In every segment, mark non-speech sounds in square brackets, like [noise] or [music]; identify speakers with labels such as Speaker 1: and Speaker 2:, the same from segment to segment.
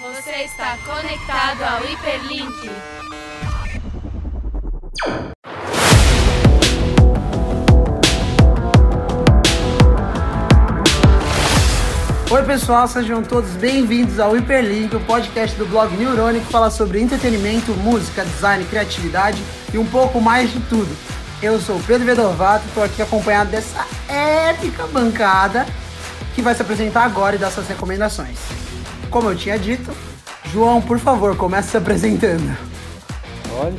Speaker 1: Você está conectado ao Hiperlink.
Speaker 2: Oi pessoal, sejam todos bem-vindos ao Hiperlink, o podcast do blog Neurônio que fala sobre entretenimento, música, design, criatividade e um pouco mais de tudo. Eu sou Pedro Vedovato, estou aqui acompanhado dessa épica bancada que vai se apresentar agora e dar suas recomendações. Como eu tinha dito, João, por favor, comece se apresentando.
Speaker 3: Olha,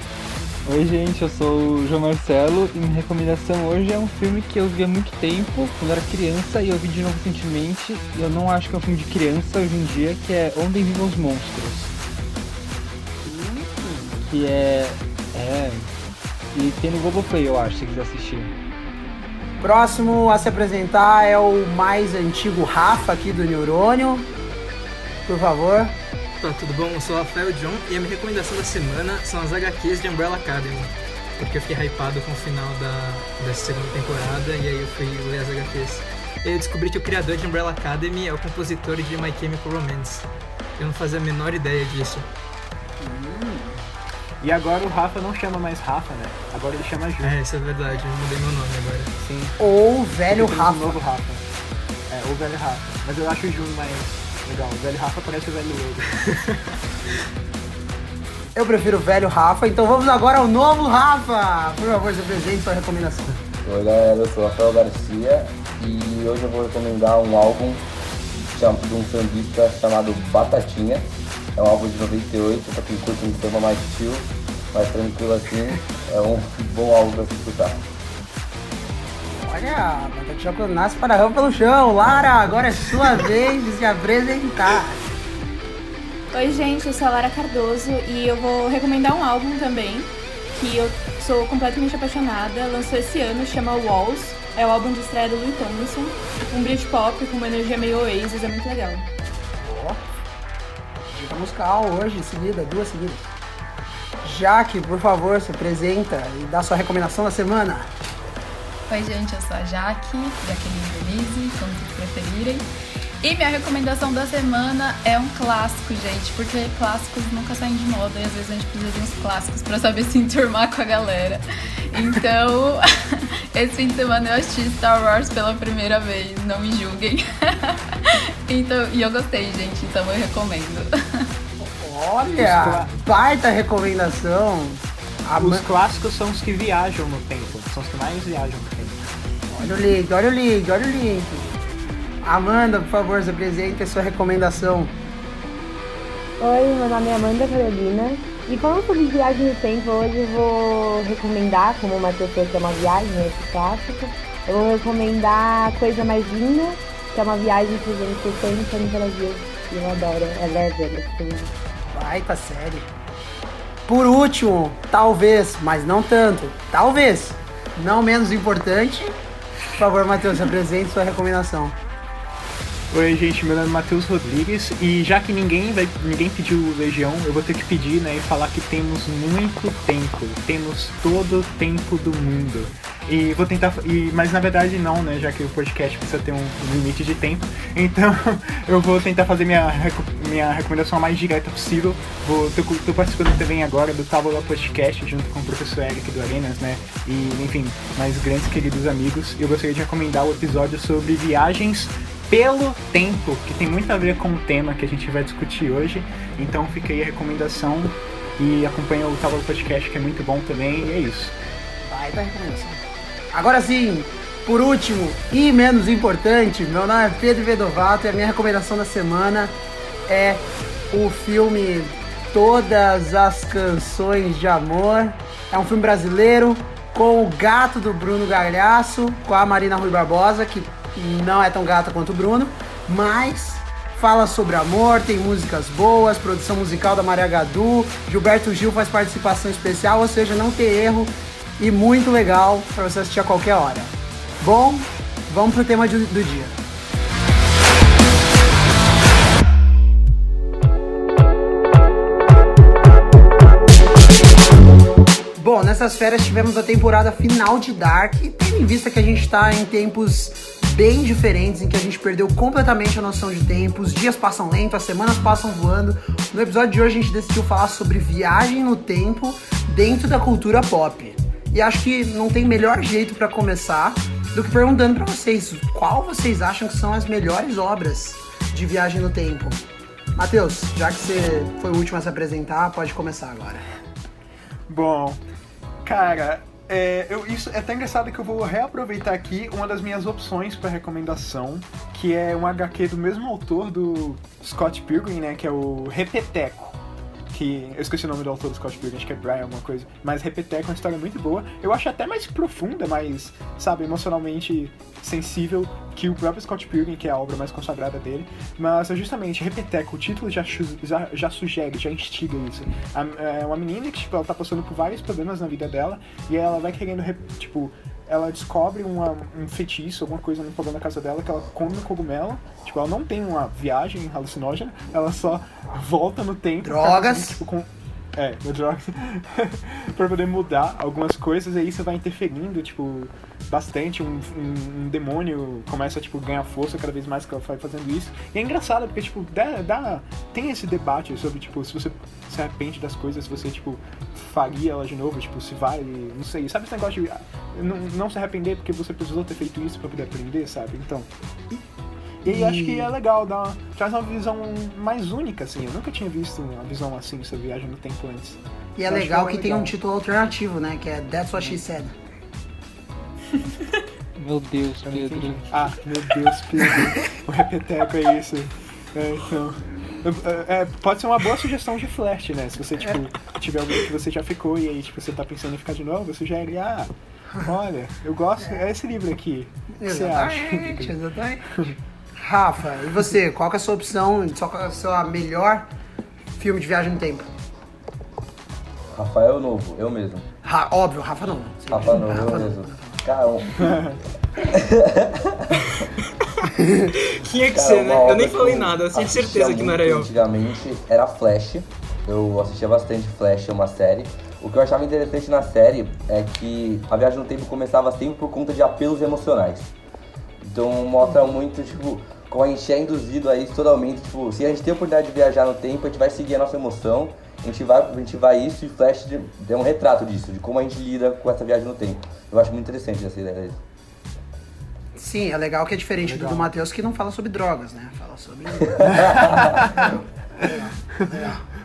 Speaker 3: oi gente, eu sou o João Marcelo e minha recomendação hoje é um filme que eu vi há muito tempo, quando era criança, e eu vi de novo recentemente, e eu não acho que é um filme de criança hoje em dia, que é Onde Vivam os Monstros. Que é. É. E tem no Globoplay, eu acho, se quiser assistir.
Speaker 2: Próximo a se apresentar é o mais antigo Rafa aqui do Neurônio. Por favor.
Speaker 4: Tá, tudo bom? Eu sou o Rafael John e a minha recomendação da semana são as HQs de Umbrella Academy. Porque eu fiquei hypado com o final da, da segunda temporada e aí eu fui ler as HQs. E aí eu descobri que o criador de Umbrella Academy é o compositor de My Chemical Romance. Eu não fazia a menor ideia disso.
Speaker 5: E agora o Rafa não chama mais Rafa, né? Agora ele chama Júnior.
Speaker 4: É, isso é verdade, eu mudei meu nome agora.
Speaker 5: Sim.
Speaker 2: Ou velho Rafa.
Speaker 5: Um novo Rafa. É, o velho Rafa. Mas eu acho o Júnior mais legal. O velho Rafa parece o velho. [laughs]
Speaker 2: Eu prefiro o velho Rafa, então vamos agora ao novo Rafa. Por favor, se apresente sua recomendação.
Speaker 6: Oi galera, eu sou Rafael Garcia e hoje eu vou recomendar um álbum de um sambista chamado Batatinha. É um álbum de 98, pra quem curte um samba mais chill, mais tranquilo assim. É um bom álbum pra se escutar.
Speaker 2: Olha, a Batatinha quando nasce para ramo pelo chão. Lara, agora é sua [laughs] vez de se apresentar.
Speaker 7: Oi, gente, eu sou a Lara Cardoso e eu vou recomendar um álbum também que eu sou completamente apaixonada. Lançou esse ano, chama Walls. É o álbum de estreia do Louis Tomlinson. Um Britpop com uma energia meio Oasis, é muito legal.
Speaker 2: Dica musical hoje, seguida, duas seguidas. Jaque, por favor, se apresenta e dá sua recomendação da semana.
Speaker 8: Oi, gente, eu sou a Jaque, Jaqueline Denise, como vocês preferirem. E minha recomendação da semana é um clássico, gente, porque clássicos nunca saem de moda e às vezes a gente precisa de uns clássicos pra saber se enturmar com a galera. Então, [laughs] esse fim de semana eu assisti Star Wars pela primeira vez, não me julguem. [laughs] Então, e eu gostei, gente, então eu recomendo.
Speaker 2: Olha, baita recomendação.
Speaker 5: Os clássicos são os que viajam no tempo. São os que mais viajam no tempo.
Speaker 2: Olha o link, olha o link, olha o link. Amanda, por favor, se apresente a sua recomendação.
Speaker 9: Oi, meu nome é Amanda Carolina. E falando sobre viagem no tempo, hoje eu vou recomendar, como uma pessoa que é uma viagem, esse clássico, eu vou recomendar Coisa Mais Linda, que é uma viagem para os anos 60 no Brasil. E eu adoro, ela é velha. assim.
Speaker 2: Baita série. Por último, talvez, mas não tanto, talvez, não menos importante, por favor, Matheus, se apresente sua recomendação.
Speaker 5: Oi, gente, meu nome é Matheus Rodrigues e já que ninguém vai, ninguém pediu Legião, eu vou ter que pedir, né, e falar que temos muito tempo, temos todo o tempo do mundo. E vou tentar, e, mas na verdade não, né, já que o podcast precisa ter um, limite de tempo. [laughs] Então eu vou tentar fazer minha, minha recomendação a mais direta possível. Vou, tô, tô participando também agora do Tábula Podcast junto com o professor Eric do Arenas, né, e enfim, mais grandes queridos amigos. Eu gostaria de recomendar o episódio sobre viagens pelo tempo, que tem muito a ver com o tema que a gente vai discutir hoje. Então fica aí a recomendação e acompanha o Tábua Podcast, que é muito bom também, e é isso.
Speaker 2: Baita recomendação. Agora sim, por último e menos importante, meu nome é Pedro Vedovato e a minha recomendação da semana é o filme Todas as Canções de Amor. É um filme brasileiro com o gato do Bruno Galhaço, com a Marina Rui Barbosa, que não é tão gata quanto o Bruno, mas fala sobre amor, tem músicas boas, produção musical da Maria Gadu, Gilberto Gil faz participação especial, ou seja, não tem erro e muito legal para você assistir a qualquer hora. Bom, vamos pro tema do dia. Bom, nessas férias tivemos a temporada final de Dark, e tendo em vista que a gente está em tempos bem diferentes em que a gente perdeu completamente a noção de tempo, os dias passam lento, as semanas passam voando. No episódio de hoje a gente decidiu falar sobre viagem no tempo dentro da cultura pop. E acho que não tem melhor jeito para começar do que perguntando para vocês qual vocês acham que são as melhores obras de viagem no tempo. Matheus, já que você foi o último a se apresentar, pode começar agora.
Speaker 5: Bom, cara, é, eu, isso é até engraçado que eu vou reaproveitar aqui uma das minhas opções para recomendação, que é um HQ do mesmo autor do Scott Pilgrim, né, que é o Repeteco. Que, eu esqueci o nome do autor do Scott Pilgrim, acho que é Brian, alguma coisa. Mas Repeteco é uma história muito boa. Eu acho até mais profunda, mais, sabe, emocionalmente sensível que o próprio Scott Pilgrim, que é a obra mais consagrada dele. Mas é justamente, Repeteco, o título já, já, já sugere, já instiga isso. É uma menina que, tipo, ela tá passando por vários problemas na vida dela e ela vai querendo, tipo, ela descobre uma, um feitiço, alguma coisa no problema da casa dela, que ela come um cogumelo. Tipo, ela não tem uma viagem alucinógena, ela só volta no tempo.
Speaker 2: Drogas.
Speaker 5: tipo, com, é, drogas. [laughs] pra poder mudar algumas coisas, e aí você vai interferindo, tipo, bastante. Um, um, um, demônio começa tipo, ganhar força cada vez mais que ela vai fazendo isso. E é engraçado, porque, tipo, dá, dá, tem esse debate sobre, tipo, se você se arrepende das coisas, se você, tipo, faria ela de novo, tipo, se vale, não sei. Sabe esse negócio de ah, não, não se arrepender porque você precisou ter feito isso pra poder aprender, sabe? Então. E, e acho que é legal, dá uma, traz uma visão mais única, assim. Eu nunca tinha visto uma visão assim sobre viagem no tempo antes.
Speaker 2: E é legal que, é que tem um título alternativo, né? Que é That's What She Said.
Speaker 3: Meu Deus, Pedro.
Speaker 5: Ah, meu Deus, Pedro. [laughs] o repeteco é isso. É, então. É, pode ser uma boa sugestão de flash, né? Se você, tipo, tiver alguém que você já ficou e aí, tipo, você tá pensando em ficar de novo, você já é, ah, olha, eu gosto, é esse livro aqui. Acha?
Speaker 2: Exatamente. Rafa, e você? Qual que é a sua opção, qual é a sua melhor filme de viagem no tempo?
Speaker 6: Rafael Novo, eu mesmo.
Speaker 2: Ra óbvio, Rafa Novo.
Speaker 6: Rafa Novo, Rafa eu Novo. mesmo. Cara, um... [laughs]
Speaker 4: Tinha que Cara, ser, né? Eu nem falei nada, eu tinha certeza que não era eu.
Speaker 6: Antigamente era Flash. Eu assistia bastante Flash, uma série. O que eu achava interessante na série é que a viagem no tempo começava sempre por conta de apelos emocionais. Então mostra muito, tipo, como a gente é induzido a isso totalmente. Tipo, se a gente tem a oportunidade de viajar no tempo, a gente vai seguir a nossa emoção a gente vai, a gente vai isso e Flash é um retrato disso, de como a gente lida com essa viagem no tempo. Eu acho muito interessante essa ideia.
Speaker 2: Sim, é legal que é diferente legal. do Matheus que não fala sobre drogas, né? Fala sobre. [laughs]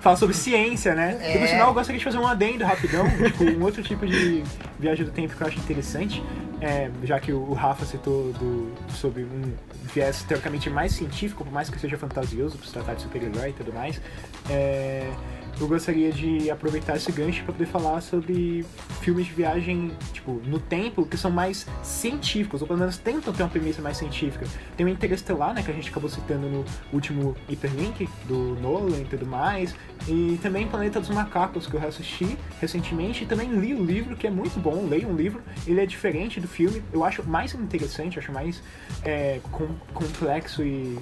Speaker 5: Fala sobre ciência, né? É. E por sinal, eu gostaria de fazer um adendo rapidão, [laughs] tipo, um outro tipo de viagem do tempo que eu acho interessante, é, já que o Rafa citou do, sobre um viés teoricamente mais científico, por mais que seja fantasioso, por se tratar de super-herói e tudo mais. É, eu gostaria de aproveitar esse gancho para poder falar sobre filmes de viagem, tipo, no tempo, que são mais científicos, ou pelo menos tentam ter uma premissa mais científica. Tem o Interestelar, né, que a gente acabou citando no último Hyperlink, do Nolan e tudo mais, e também Planeta dos Macacos, que eu assisti recentemente, e também li o livro, que é muito bom, leio um livro, ele é diferente do filme, eu acho mais interessante, acho mais é, com, complexo e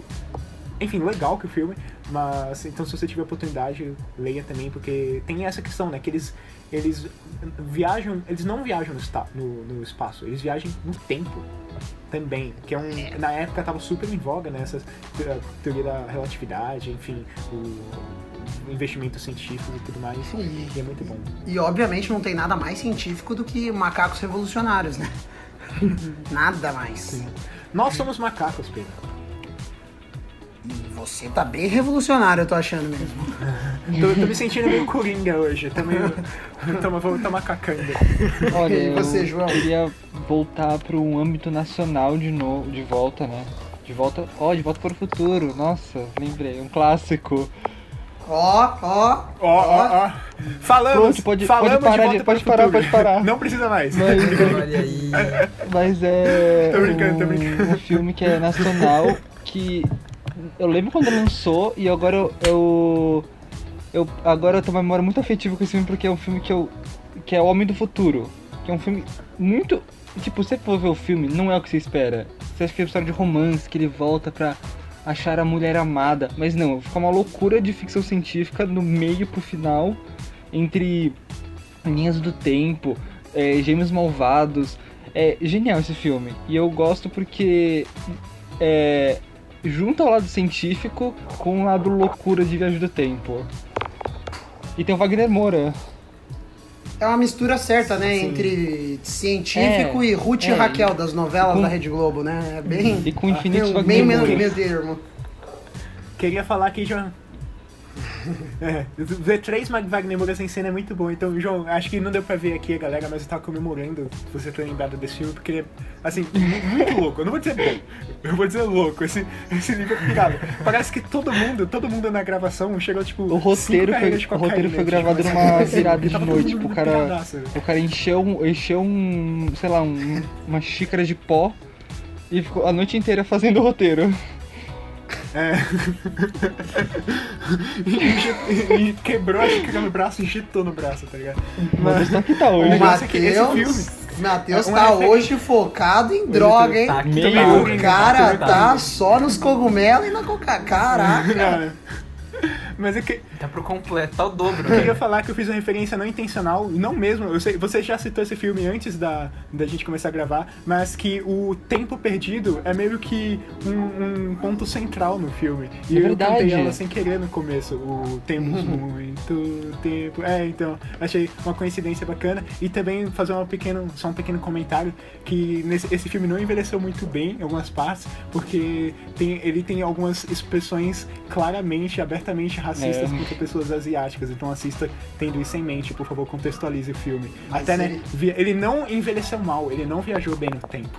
Speaker 5: enfim, legal que o filme, mas então se você tiver oportunidade, leia também, porque tem essa questão, né? Que eles, eles viajam, eles não viajam no, no, no espaço, eles viajam no tempo também, que é um, é. na época tava super em voga, né? Essa teoria da relatividade, enfim, o investimento científico e tudo mais, Sim. e é muito bom.
Speaker 2: E obviamente não tem nada mais científico do que macacos revolucionários, né? [laughs] nada mais. Sim.
Speaker 5: Nós somos macacos, Pedro.
Speaker 2: Você tá bem revolucionário, eu tô achando mesmo. [laughs]
Speaker 5: tô, tô, me sentindo meio coringa hoje. Tô meio. [laughs] tô, vou tomar cacanga.
Speaker 3: Olha, e você, João? Eu queria voltar para um âmbito nacional de novo, de volta, né? De volta. Ó, oh, de volta para o futuro. Nossa, lembrei, um clássico.
Speaker 2: Ó, ó,
Speaker 5: ó, ó, ó. Falamos, Pronto,
Speaker 3: pode,
Speaker 5: falamos
Speaker 3: pode parar, de pode parar, pode parar.
Speaker 5: Não precisa mais.
Speaker 3: Mas, [laughs] mas é
Speaker 5: tô brincando, um, tô brincando.
Speaker 3: um filme que é nacional que eu lembro quando lançou e agora eu, eu, eu agora eu tenho uma memória muito afetiva com esse filme porque é um filme que eu que é O Homem do Futuro, que é um filme muito tipo, você for ver o filme, não é o que você espera. Você acha que é uma história de romance, que ele volta pra achar a mulher amada, mas não, fica uma loucura de ficção científica no meio pro final entre linhas do tempo, é, gêmeos malvados, É genial esse filme. E eu gosto porque é, junta o lado científico com o lado loucura de viagem do tempo. E tem o Wagner Moura.
Speaker 2: É uma mistura certa, né?
Speaker 3: Sim.
Speaker 2: Entre científico
Speaker 3: É,
Speaker 2: e Ruth e
Speaker 3: é.
Speaker 2: Raquel das novelas
Speaker 3: Com-
Speaker 2: da Rede Globo, né? É bem.
Speaker 3: E com infinitos
Speaker 2: bem,
Speaker 3: Wagner
Speaker 2: bem menos
Speaker 3: Moura.
Speaker 2: meio termo.
Speaker 5: Queria falar que, João. É, ver três Wagner Moura em cena é muito bom. Então, João, acho que não deu pra ver aqui a galera, mas eu tava comemorando você ter lembrado desse filme, porque assim, mu- muito louco. Eu não vou dizer bom, eu vou dizer louco. Esse, esse livro é pirado. Parece que todo mundo, todo mundo na gravação chegou, tipo.
Speaker 3: O roteiro foi, o roteiro foi
Speaker 5: tipo,
Speaker 3: gravado numa virada de noite. Tipo, o cara,
Speaker 5: piradaço.
Speaker 3: o cara encheu, um- encheu um, sei lá, um, uma xícara de pó e ficou a noite inteira fazendo o roteiro.
Speaker 5: É. [laughs] e, e quebrou a xícara no braço e injetou no braço, tá ligado?
Speaker 3: Mas que tá
Speaker 2: O
Speaker 3: hoje.
Speaker 5: negócio é que esse
Speaker 2: Matheus. Matheus
Speaker 5: É uma
Speaker 2: tá hoje focado em droga, hein?
Speaker 4: Tá também,
Speaker 2: O cara
Speaker 4: Tá
Speaker 2: tá só nos cogumelos e na coca. Caraca!
Speaker 5: Não, [laughs] Mas é que
Speaker 4: Tá pro completo, tá o dobro.
Speaker 5: eu queria falar que eu fiz uma referência não intencional, não mesmo. Eu sei, você já citou esse filme antes da, da gente começar a gravar, mas que o tempo perdido é meio que um, um ponto central no filme. E
Speaker 3: É
Speaker 5: eu cantei ela sem querer no começo. O temos muito tempo. É, então, achei uma coincidência bacana. E também fazer uma pequeno, só um pequeno comentário que nesse, esse filme não envelheceu muito bem em algumas partes, porque tem, ele tem algumas expressões claramente, abertamente racistas
Speaker 3: É.
Speaker 5: contra pessoas asiáticas. Então assista tendo isso em mente, por favor, contextualize o filme.
Speaker 2: Mas
Speaker 5: Até, né,
Speaker 2: ele-
Speaker 5: via- ele não envelheceu mal, ele não viajou bem no tempo.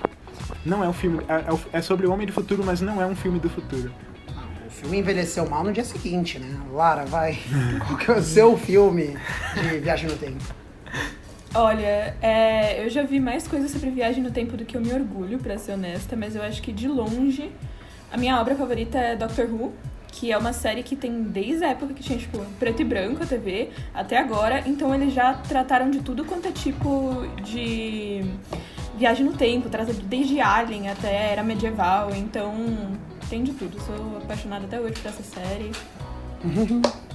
Speaker 5: Não é um filme. É, é é sobre o homem do futuro, mas não é um filme do futuro.
Speaker 2: O filme envelheceu mal no dia seguinte, né? Lara, vai. [laughs] Qual que é o seu filme de viagem no tempo?
Speaker 7: Olha, é, eu já vi mais coisas sobre viagem no tempo do que eu me orgulho, pra ser honesta, mas eu acho que de longe a minha obra favorita é Doctor Who, que é uma série que tem desde a época que tinha, tipo, preto e branco a TV até agora, então eles já trataram de tudo quanto é tipo de viagem no tempo, trazem desde Alien até era medieval, então tem de tudo. Sou apaixonada até hoje por essa série. [laughs]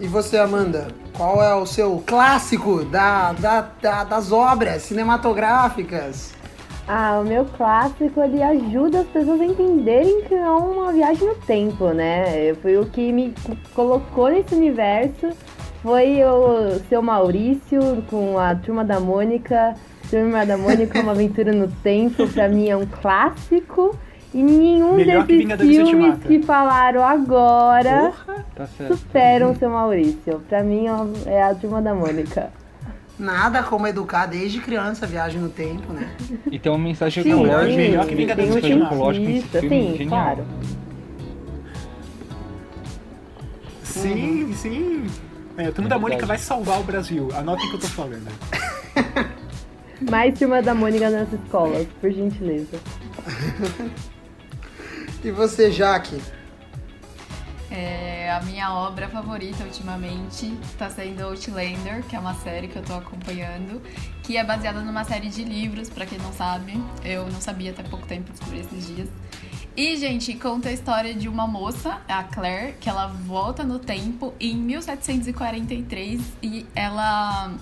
Speaker 2: E você, Amanda? Qual é o seu clássico da, da, da- das obras cinematográficas?
Speaker 9: Ah, o meu clássico ele ajuda as pessoas a entenderem que é uma viagem no tempo, né? Foi o que me colocou nesse universo. Foi o seu Maurício com a Turma da Mônica. Turma da Mônica, uma aventura no tempo, pra mim é um clássico. E nenhum
Speaker 5: Melhor que
Speaker 9: desses
Speaker 5: Vingadores
Speaker 9: filmes que falaram agora
Speaker 3: Tá certo.
Speaker 9: superam o seu Maurício. Pra mim é a Turma da Mônica.
Speaker 2: Nada como educar desde criança a viagem no tempo, né?
Speaker 3: E tem uma mensagem
Speaker 9: Sim,
Speaker 3: ecológica.
Speaker 5: melhor que
Speaker 9: tem
Speaker 5: Vingadores
Speaker 3: mensagem
Speaker 5: Ultimato.
Speaker 3: ecológica nesse filme,
Speaker 9: sim,
Speaker 3: genial.
Speaker 9: claro.
Speaker 5: Sim, sim. É, o Turma
Speaker 3: É
Speaker 5: da Mônica vai salvar o Brasil. Anotem o que eu tô falando. [laughs]
Speaker 9: Mais Turma da Mônica nas escolas, por gentileza. [laughs]
Speaker 2: E você, Jaque?
Speaker 8: É, a minha obra favorita ultimamente está sendo Outlander, que é uma série que eu tô acompanhando, que é baseada numa série de livros, pra quem não sabe. Eu não sabia até pouco tempo, descobri esses dias. E, gente, conta a história de uma moça, a Claire, que ela volta no tempo em 1743 e ela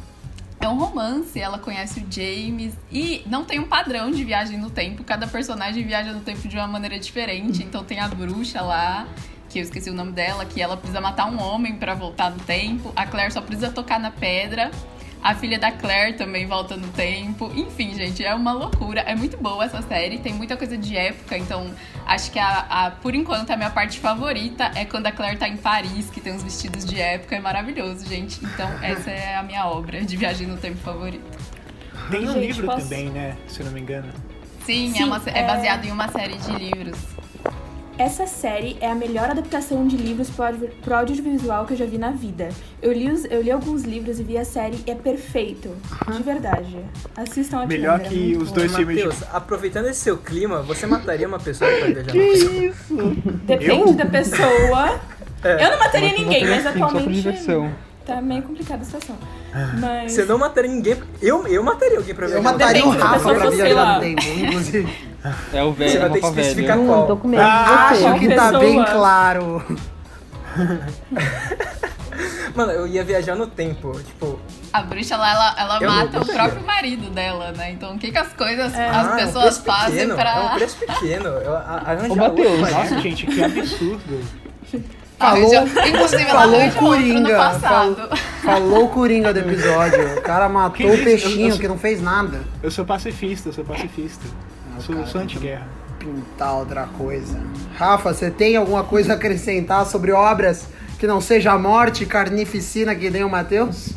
Speaker 8: é um romance, ela conhece o James e não tem um padrão de viagem no tempo, cada personagem viaja no tempo de uma maneira diferente. Então tem a bruxa lá, que eu esqueci o nome dela, que ela precisa matar um homem pra voltar no tempo. A Claire só precisa tocar na pedra. A filha da Claire também volta no tempo. Enfim, gente, é uma loucura. É muito boa essa série, tem muita coisa de época, então acho que a, a- por enquanto a minha parte favorita é quando a Claire tá em Paris, que tem uns vestidos de época, é maravilhoso, gente. Então essa é a minha obra de viagem no tempo favorita.
Speaker 5: Tem um
Speaker 7: Gente,
Speaker 5: livro
Speaker 7: posso-
Speaker 5: também, né? Se eu não me engano.
Speaker 8: Sim,
Speaker 7: Sim,
Speaker 8: é, uma, é
Speaker 7: é-
Speaker 8: baseado em uma série de livros.
Speaker 7: Essa série é a melhor adaptação de livros pro audio- pro audiovisual que eu já vi na vida. Eu li, os- eu li alguns livros e vi a série e é perfeito. De verdade. Assistam a
Speaker 5: Melhor que os dois filmes de...
Speaker 4: Matheus, aproveitando esse seu clima, você mataria uma pessoa pra viajar no tempo?
Speaker 7: Depende
Speaker 5: Eu?
Speaker 7: da pessoa.
Speaker 4: É.
Speaker 7: Eu não mataria
Speaker 3: eu
Speaker 7: ninguém, mas
Speaker 3: sim, Só por
Speaker 7: atualmente
Speaker 3: diversão.
Speaker 7: tá meio complicada a situação. Mas.
Speaker 4: Você não mataria ninguém. Eu, eu mataria alguém pra
Speaker 2: Eu
Speaker 4: viajar no
Speaker 2: mataria
Speaker 7: a
Speaker 2: Rafa pra
Speaker 7: sei
Speaker 2: viajar
Speaker 7: lá.
Speaker 2: no tempo, inclusive. [laughs]
Speaker 3: É o velho,
Speaker 4: Você
Speaker 3: é
Speaker 4: vai ter que especificar
Speaker 3: velho.
Speaker 4: qual.
Speaker 9: Hum, tô com medo
Speaker 2: Acho
Speaker 7: Qual
Speaker 9: você.
Speaker 2: que tá
Speaker 7: pessoa?
Speaker 2: bem claro. [laughs]
Speaker 4: Mano, eu ia viajar no tempo. Tipo,
Speaker 8: A bruxa lá, ela, ela
Speaker 4: Eu
Speaker 8: mata o próprio marido dela, né? Então o que, que as coisas,
Speaker 7: É.
Speaker 8: as
Speaker 4: Ah, é um
Speaker 8: pessoas
Speaker 4: preço
Speaker 8: fazem
Speaker 4: pequeno,
Speaker 8: pra.
Speaker 4: É um preço pequeno. Eu, a, arranja
Speaker 3: Ô, Matheus.
Speaker 5: Nossa, gente, que absurdo. [laughs]
Speaker 2: Falou,
Speaker 8: Inclusive,
Speaker 2: falou Coringa.
Speaker 8: passado.
Speaker 2: Falou, falou Coringa do episódio. O cara matou
Speaker 5: Que
Speaker 2: o peixinho
Speaker 5: Eu- eu-
Speaker 2: que não fez nada.
Speaker 5: Eu sou pacifista, eu sou pacifista. sou,
Speaker 2: cara,
Speaker 5: sou anti-guerra.
Speaker 2: Pintar outra coisa. Rafa, você tem alguma coisa a acrescentar sobre obras que não seja a morte e carnificina que nem o Matheus?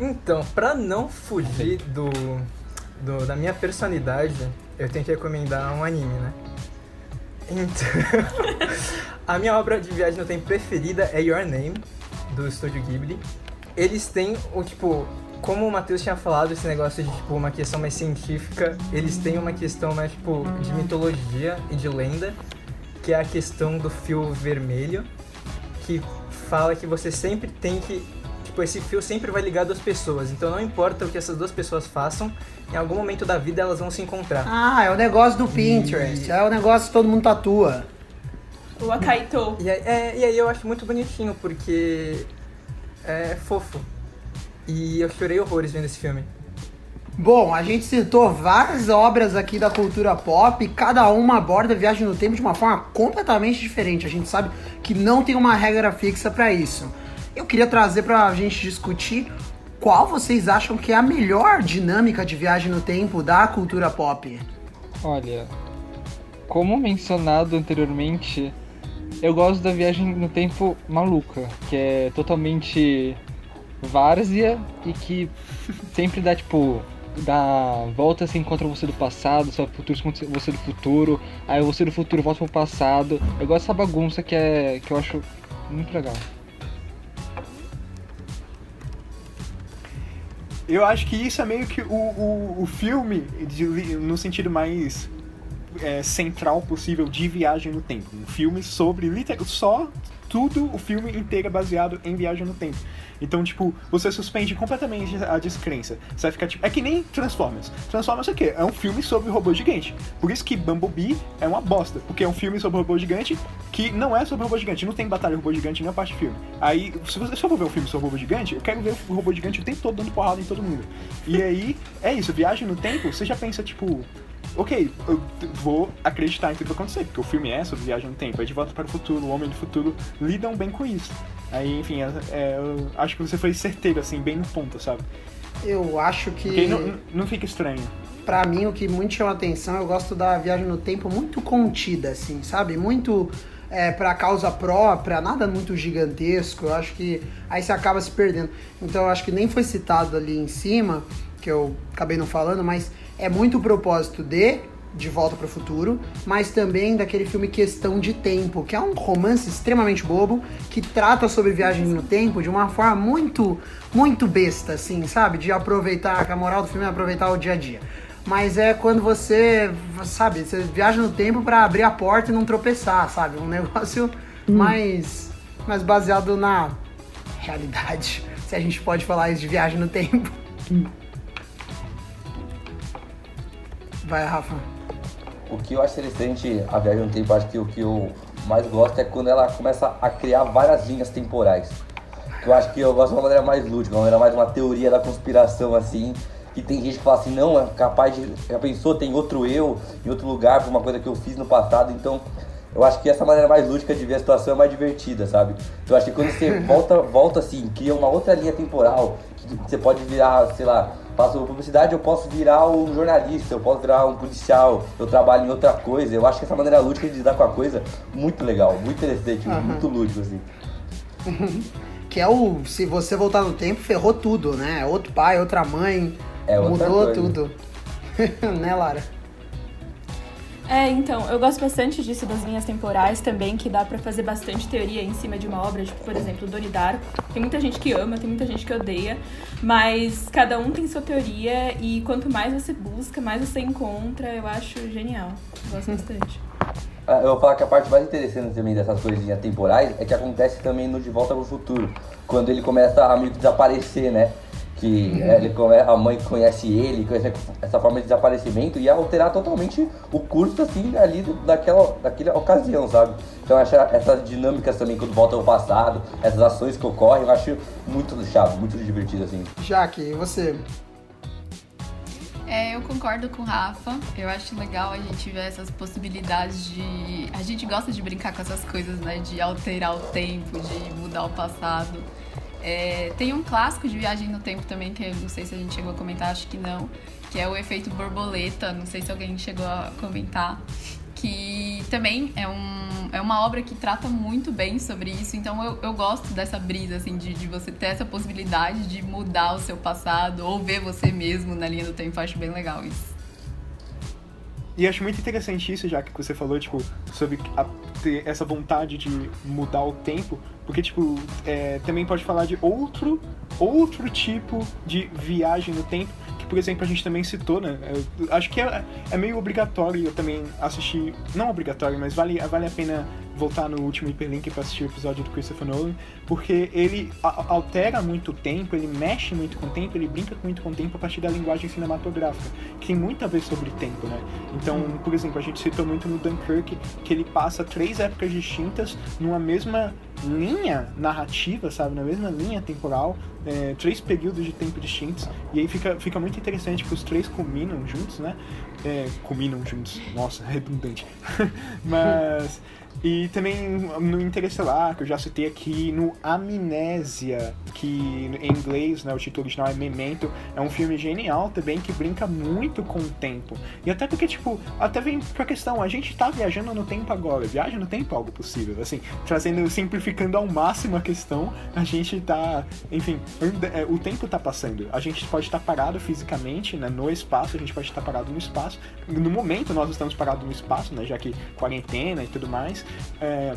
Speaker 4: Então, pra não fugir do, do- da minha personalidade, eu tenho que recomendar um anime, né? Então, [laughs] a minha obra de viagem no tempo preferida é Your Name, do estúdio Ghibli. Eles têm o tipo, como o Matheus tinha falado, esse negócio de tipo uma questão mais científica, eles têm uma questão mais tipo de mitologia e de lenda, que é a questão do fio vermelho, que fala que você sempre tem que tipo esse fio sempre vai ligar duas pessoas. Então não importa o que essas duas pessoas façam, em algum momento da vida elas vão se encontrar.
Speaker 2: Ah, é o negócio do Pinterest. É o negócio que todo mundo tatua.
Speaker 7: O Akaito.
Speaker 4: E aí, é, e aí eu acho muito bonitinho, porque é fofo. E eu chorei horrores vendo esse filme.
Speaker 2: Bom, a gente citou várias obras aqui da cultura pop, e cada uma aborda a viagem no tempo de uma forma completamente diferente. A gente sabe que não tem uma regra fixa pra isso. Eu queria trazer pra gente discutir qual vocês acham que é a melhor dinâmica de viagem no tempo da cultura pop.
Speaker 3: Olha, como mencionado anteriormente, eu gosto da viagem no tempo maluca, que é totalmente várzea e que sempre dá tipo dá volta se encontra você do passado, seu futuro você do futuro, aí você do futuro volta pro passado. Eu gosto dessa bagunça que é que eu acho muito legal.
Speaker 5: Eu acho que isso é meio que o, o, o filme, de no sentido mais é, central possível de viagem no tempo. Um filme sobre liter- só tudo, o filme inteiro é baseado em viagem no tempo. Então, tipo, você suspende completamente a descrença. Você vai ficar tipo. É que nem Transformers. Transformers é o quê? É um filme sobre robô gigante. Por isso que Bumblebee é uma bosta. Porque é um filme sobre robô gigante que não é sobre robô gigante. Não tem batalha robô gigante nem a parte do filme. Aí, se você se eu for ver um filme sobre robô gigante, eu quero ver o robô gigante o tempo todo dando porrada em todo mundo. E aí, é isso. Viagem no tempo, você já pensa, tipo. Ok, eu vou acreditar em tudo que vai acontecer, porque o filme é sobre viagem no tempo. É de volta para o futuro, o homem do futuro lidam bem com isso. Aí, enfim, é- é, eu acho que você foi certeiro, assim, bem no ponto, sabe?
Speaker 2: Eu acho que.
Speaker 5: Porque não, não fica estranho.
Speaker 2: Pra mim, o que muito chama atenção, eu gosto da viagem no tempo muito contida, assim, sabe? Muito é, pra causa própria, nada muito gigantesco. Eu acho que aí você acaba se perdendo. Então, eu acho que nem foi citado ali em cima, que eu acabei não falando, mas é muito o propósito de De Volta para o Futuro, mas também daquele filme Questão de Tempo, que é um romance extremamente bobo, que trata sobre viagem no tempo de uma forma muito, muito besta, assim, sabe? De aproveitar, a moral do filme é aproveitar o dia a dia. Mas é quando você, sabe, você viaja no tempo para abrir a porta e não tropeçar, sabe? Um negócio mais, mais baseado na realidade, se a gente pode falar isso de viagem no tempo. Vai, Rafa.
Speaker 6: O que eu acho interessante a viagem no tempo, acho que o que eu mais gosto é quando ela começa a criar várias linhas temporais. Que eu acho que eu gosto de uma maneira mais lúdica, uma maneira mais uma teoria da conspiração, assim. Que tem gente que fala assim, não, é capaz de. Já pensou, tem outro eu em outro lugar por uma coisa que eu fiz no passado, então. Eu acho que essa maneira mais lúdica de ver a situação é mais divertida, sabe? Então, Eu acho que quando você [laughs] volta, volta assim, cria uma outra linha temporal, que você pode virar, sei lá, faço publicidade, eu posso virar um jornalista, eu posso virar um policial, eu trabalho em outra coisa. Eu acho que essa maneira lúdica de lidar com a coisa muito legal, muito interessante,
Speaker 2: Aham.
Speaker 6: muito lúdico, assim. [laughs]
Speaker 2: Que é o. Se você voltar no tempo, ferrou tudo, né? Outro pai, outra mãe.
Speaker 6: É outra
Speaker 2: mudou
Speaker 6: coisa.
Speaker 2: tudo. [laughs] né, Lara?
Speaker 7: É, então, eu gosto bastante disso das linhas temporais também, que dá pra fazer bastante teoria em cima de uma obra, tipo, por exemplo, Donnie Darko. Tem muita gente que ama, tem muita gente que odeia, mas cada um tem sua teoria e quanto mais você busca, mais você encontra, eu acho genial. Gosto bastante.
Speaker 6: Ah, Eu vou falar que a parte mais interessante também dessas coisinhas temporais é que acontece também no De Volta pro Futuro. Quando ele começa a meio que desaparecer, né? Que é, ele a mãe conhece ele, conhece essa forma de desaparecimento e ia alterar totalmente o curso, assim, ali do- daquela, daquela ocasião, sabe? Então essa, essas dinâmicas também quando volta ao passado, essas ações que ocorrem, eu acho muito chave, muito divertido assim.
Speaker 2: Jaque, e você?
Speaker 8: É, eu concordo com o Rafa. Eu acho legal a gente ver essas possibilidades de. A gente gosta de brincar com essas coisas, né? De alterar o tempo, de mudar o passado. É, tem um clássico de viagem no tempo também, que eu não sei se a gente chegou a comentar, acho que não, que é o efeito borboleta. Não sei se alguém chegou a comentar. Que também é, um, é uma obra que trata muito bem sobre isso. Então eu, eu gosto dessa brisa, assim, de, de você ter essa possibilidade de mudar o seu passado ou ver você mesmo na linha do tempo. Acho bem legal isso.
Speaker 5: E acho muito interessante isso, já que você falou, tipo, sobre a, ter essa vontade de mudar o tempo, porque, tipo, é, também pode falar de outro, outro tipo de viagem no tempo, que, por exemplo, a gente também citou, né? Eu acho que é, é meio obrigatório eu também assistir, não obrigatório, mas vale, vale a pena voltar no último hiperlink para assistir o episódio do Christopher Nolan, porque ele altera muito o tempo, ele mexe muito com o tempo, ele brinca muito com o tempo a partir da linguagem cinematográfica, que tem muito a ver sobre tempo, né? Então, por exemplo, a gente citou muito no Dunkirk que ele passa três épocas distintas numa mesma linha narrativa, sabe? Na mesma linha temporal, é, três períodos de tempo distintos, e aí fica, fica muito interessante que os três combinam juntos, né? É, combinam juntos, nossa, redundante. [laughs] Mas e também no Interestelar, que eu já citei aqui, no Amnésia, que em inglês, né, o título original é Memento, é um filme genial também que brinca muito com o tempo. E até porque, tipo, até vem pra questão, a gente tá viajando no tempo agora, viagem no tempo é algo possível, assim, trazendo, simplificando ao máximo a questão, a gente tá, enfim, é, o tempo tá passando, a gente pode estar parado fisicamente, né, no espaço, a gente pode estar parado no espaço, no momento nós estamos parados no espaço, né, já que quarentena e tudo mais, é,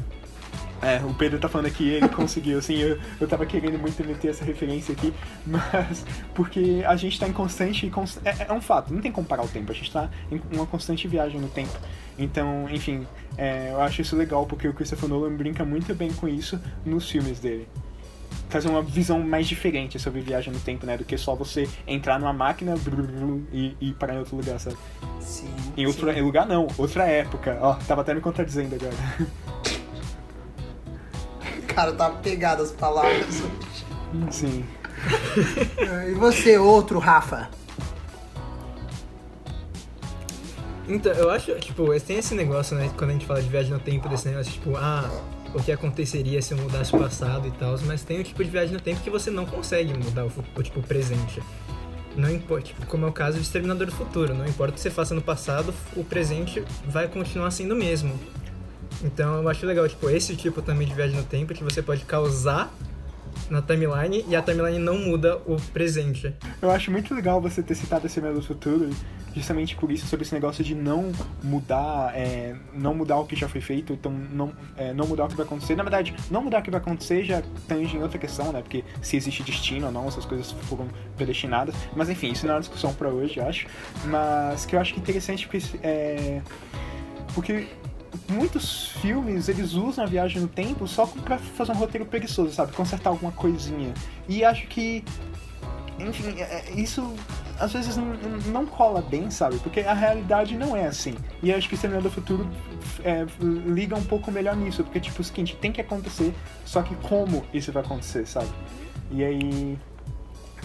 Speaker 5: é, o Pedro tá falando aqui, ele conseguiu, assim, eu, eu tava querendo muito meter essa referência aqui, mas porque a gente tá em constante. Const... É, é, um fato, não tem como parar o tempo, a gente tá em uma constante viagem no tempo. Então, enfim, é, eu acho isso legal porque o Christopher Nolan brinca muito bem com isso nos filmes dele. Fazer uma visão mais diferente sobre viagem no tempo, né? Do que só você entrar numa máquina [laughs] e, e parar em outro lugar, sabe?
Speaker 2: Sim.
Speaker 5: Em outro
Speaker 2: sim.
Speaker 5: lugar não, outra época. Ó, tava até me contradizendo agora. [laughs]
Speaker 2: Cara, tá pegado as palavras.
Speaker 5: Sim. [laughs]
Speaker 2: e você, outro, Rafa?
Speaker 4: Então, eu acho, tipo, tem esse negócio, né, quando a gente fala de viagem no tempo, desse negócio, tipo, ah, o que aconteceria se eu mudasse o passado e tal, mas tem o tipo de viagem no tempo que você não consegue mudar o, o tipo, presente. Não importa, tipo, como é o caso do Exterminador do Futuro, não importa o que você faça no passado, o presente vai continuar sendo o mesmo. Então eu acho legal, tipo, esse tipo também de viagem no tempo que você pode causar na timeline e a timeline não muda o presente.
Speaker 5: Eu acho muito legal você ter citado esse do futuro, justamente por isso, sobre esse negócio de não mudar, é, não mudar o que já foi feito, então não, é, não mudar o que vai acontecer. Na verdade, não mudar o que vai acontecer já tange em outra questão, né? Porque se existe destino ou não, essas coisas foram predestinadas. Mas enfim, isso não é uma discussão para hoje, eu acho. Mas que eu acho que é interessante porque, é, porque muitos filmes eles usam a viagem no tempo só para fazer um roteiro preguiçoso, sabe? Consertar alguma coisinha. E acho que, enfim, é, é, isso às vezes não, não cola bem, sabe? Porque a realidade não é assim. E acho que o Exterminador do Futuro é, liga um pouco melhor nisso, porque, tipo, o seguinte, tem que acontecer, só que como isso vai acontecer, sabe? E aí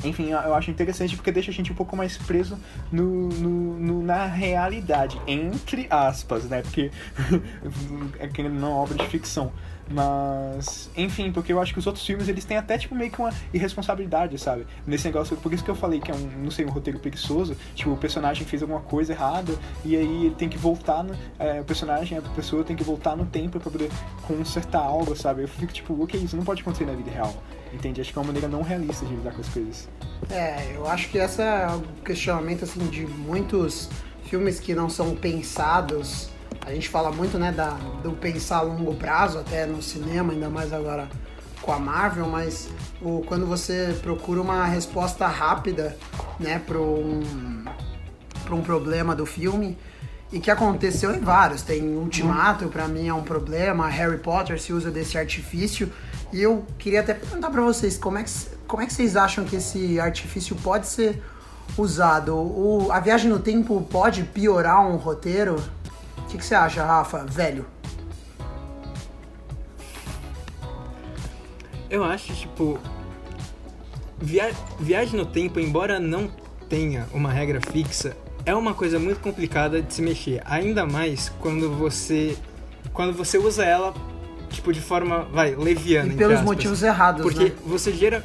Speaker 5: enfim, eu acho interessante porque deixa a gente um pouco mais preso no, no, no na realidade, entre aspas, né? Porque [laughs] é que não é obra de ficção. Mas, enfim, porque eu acho que os outros filmes eles têm até tipo meio que uma irresponsabilidade, sabe? Nesse negócio, por isso que eu falei que é um, não sei, um roteiro preguiçoso. Tipo, o personagem fez alguma coisa errada e aí ele tem que voltar, no, é, o personagem, a pessoa tem que voltar no tempo para poder consertar algo, sabe? Eu fico tipo, ok, isso não pode acontecer na vida real. Entende? Acho que é uma maneira não realista de lidar com as coisas.
Speaker 2: É, eu acho que esse é o questionamento assim de muitos filmes que não são pensados a gente fala muito, né, da, do pensar a longo prazo, até no cinema, ainda mais agora com a Marvel, mas o, quando você procura uma resposta rápida, né, para um, um problema do filme, e que aconteceu em vários. Tem Ultimato, para mim é um problema, Harry Potter se usa desse artifício, e eu queria até perguntar para vocês como é, que, como é que vocês acham que esse artifício pode ser usado? O, a viagem no tempo pode piorar um roteiro? O que, que, você acha, Rafa, velho?
Speaker 4: eu acho, tipo. Via... Viagem no tempo, embora não tenha uma regra fixa, é uma coisa muito complicada de se mexer. Ainda mais quando você. Quando você usa ela, tipo, de forma, vai, leviana.
Speaker 2: E pelos
Speaker 4: aspas.
Speaker 2: motivos errados,
Speaker 4: Porque
Speaker 2: né?
Speaker 4: você gera.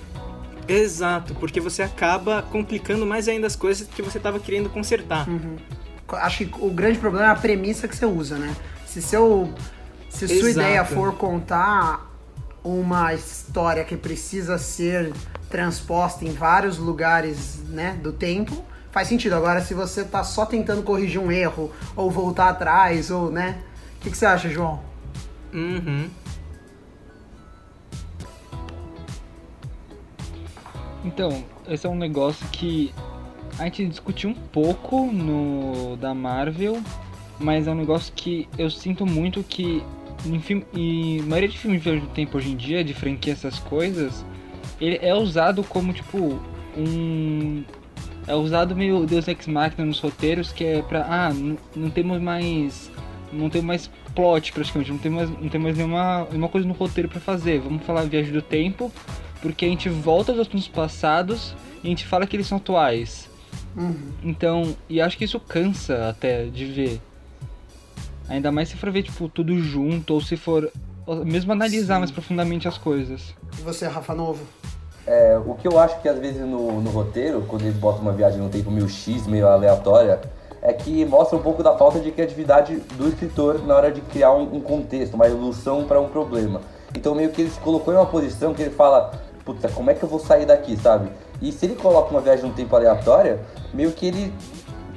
Speaker 4: Exato, porque você acaba complicando mais ainda as coisas que você estava querendo consertar.
Speaker 2: Uhum. Acho que o grande problema é a premissa que você usa, né? Se seu se sua
Speaker 4: Exato.
Speaker 2: ideia for contar uma história que precisa ser transposta em vários lugares, né, do tempo, faz sentido. Agora, se você tá só tentando corrigir um erro ou voltar atrás ou, né? O que, que você acha, João?
Speaker 4: Uhum.
Speaker 3: Então, esse é um negócio que a gente discutiu um pouco no da Marvel, mas é um negócio que eu sinto muito que em filme, e maioria de filmes de tempo hoje em dia, de franquia essas coisas, ele é usado como tipo um é usado meio Deus Ex Machina nos roteiros, que é pra ah, não, não temos mais não tem mais plot praticamente, não tem mais, não tem mais nenhuma, nenhuma coisa no roteiro pra fazer. Vamos falar viagem do tempo, porque a gente volta aos assuntos passados e a gente fala que eles são atuais.
Speaker 2: Uhum.
Speaker 3: Então, e acho que isso cansa até de ver. Ainda mais se for ver, tipo, tudo junto, ou se for mesmo analisar
Speaker 2: Sim.
Speaker 3: mais profundamente as coisas.
Speaker 2: E você, Rafa Novo?
Speaker 6: É, o que eu acho que às vezes no, no roteiro, quando eles botam uma viagem no tempo meio X, meio aleatória, é que mostra um pouco da falta de criatividade do escritor na hora de criar um, um contexto, uma ilusão para um problema. Então meio que ele se colocou em uma posição que ele fala, puta, como é que eu vou sair daqui, sabe? E se ele coloca uma viagem no tempo aleatória, meio que ele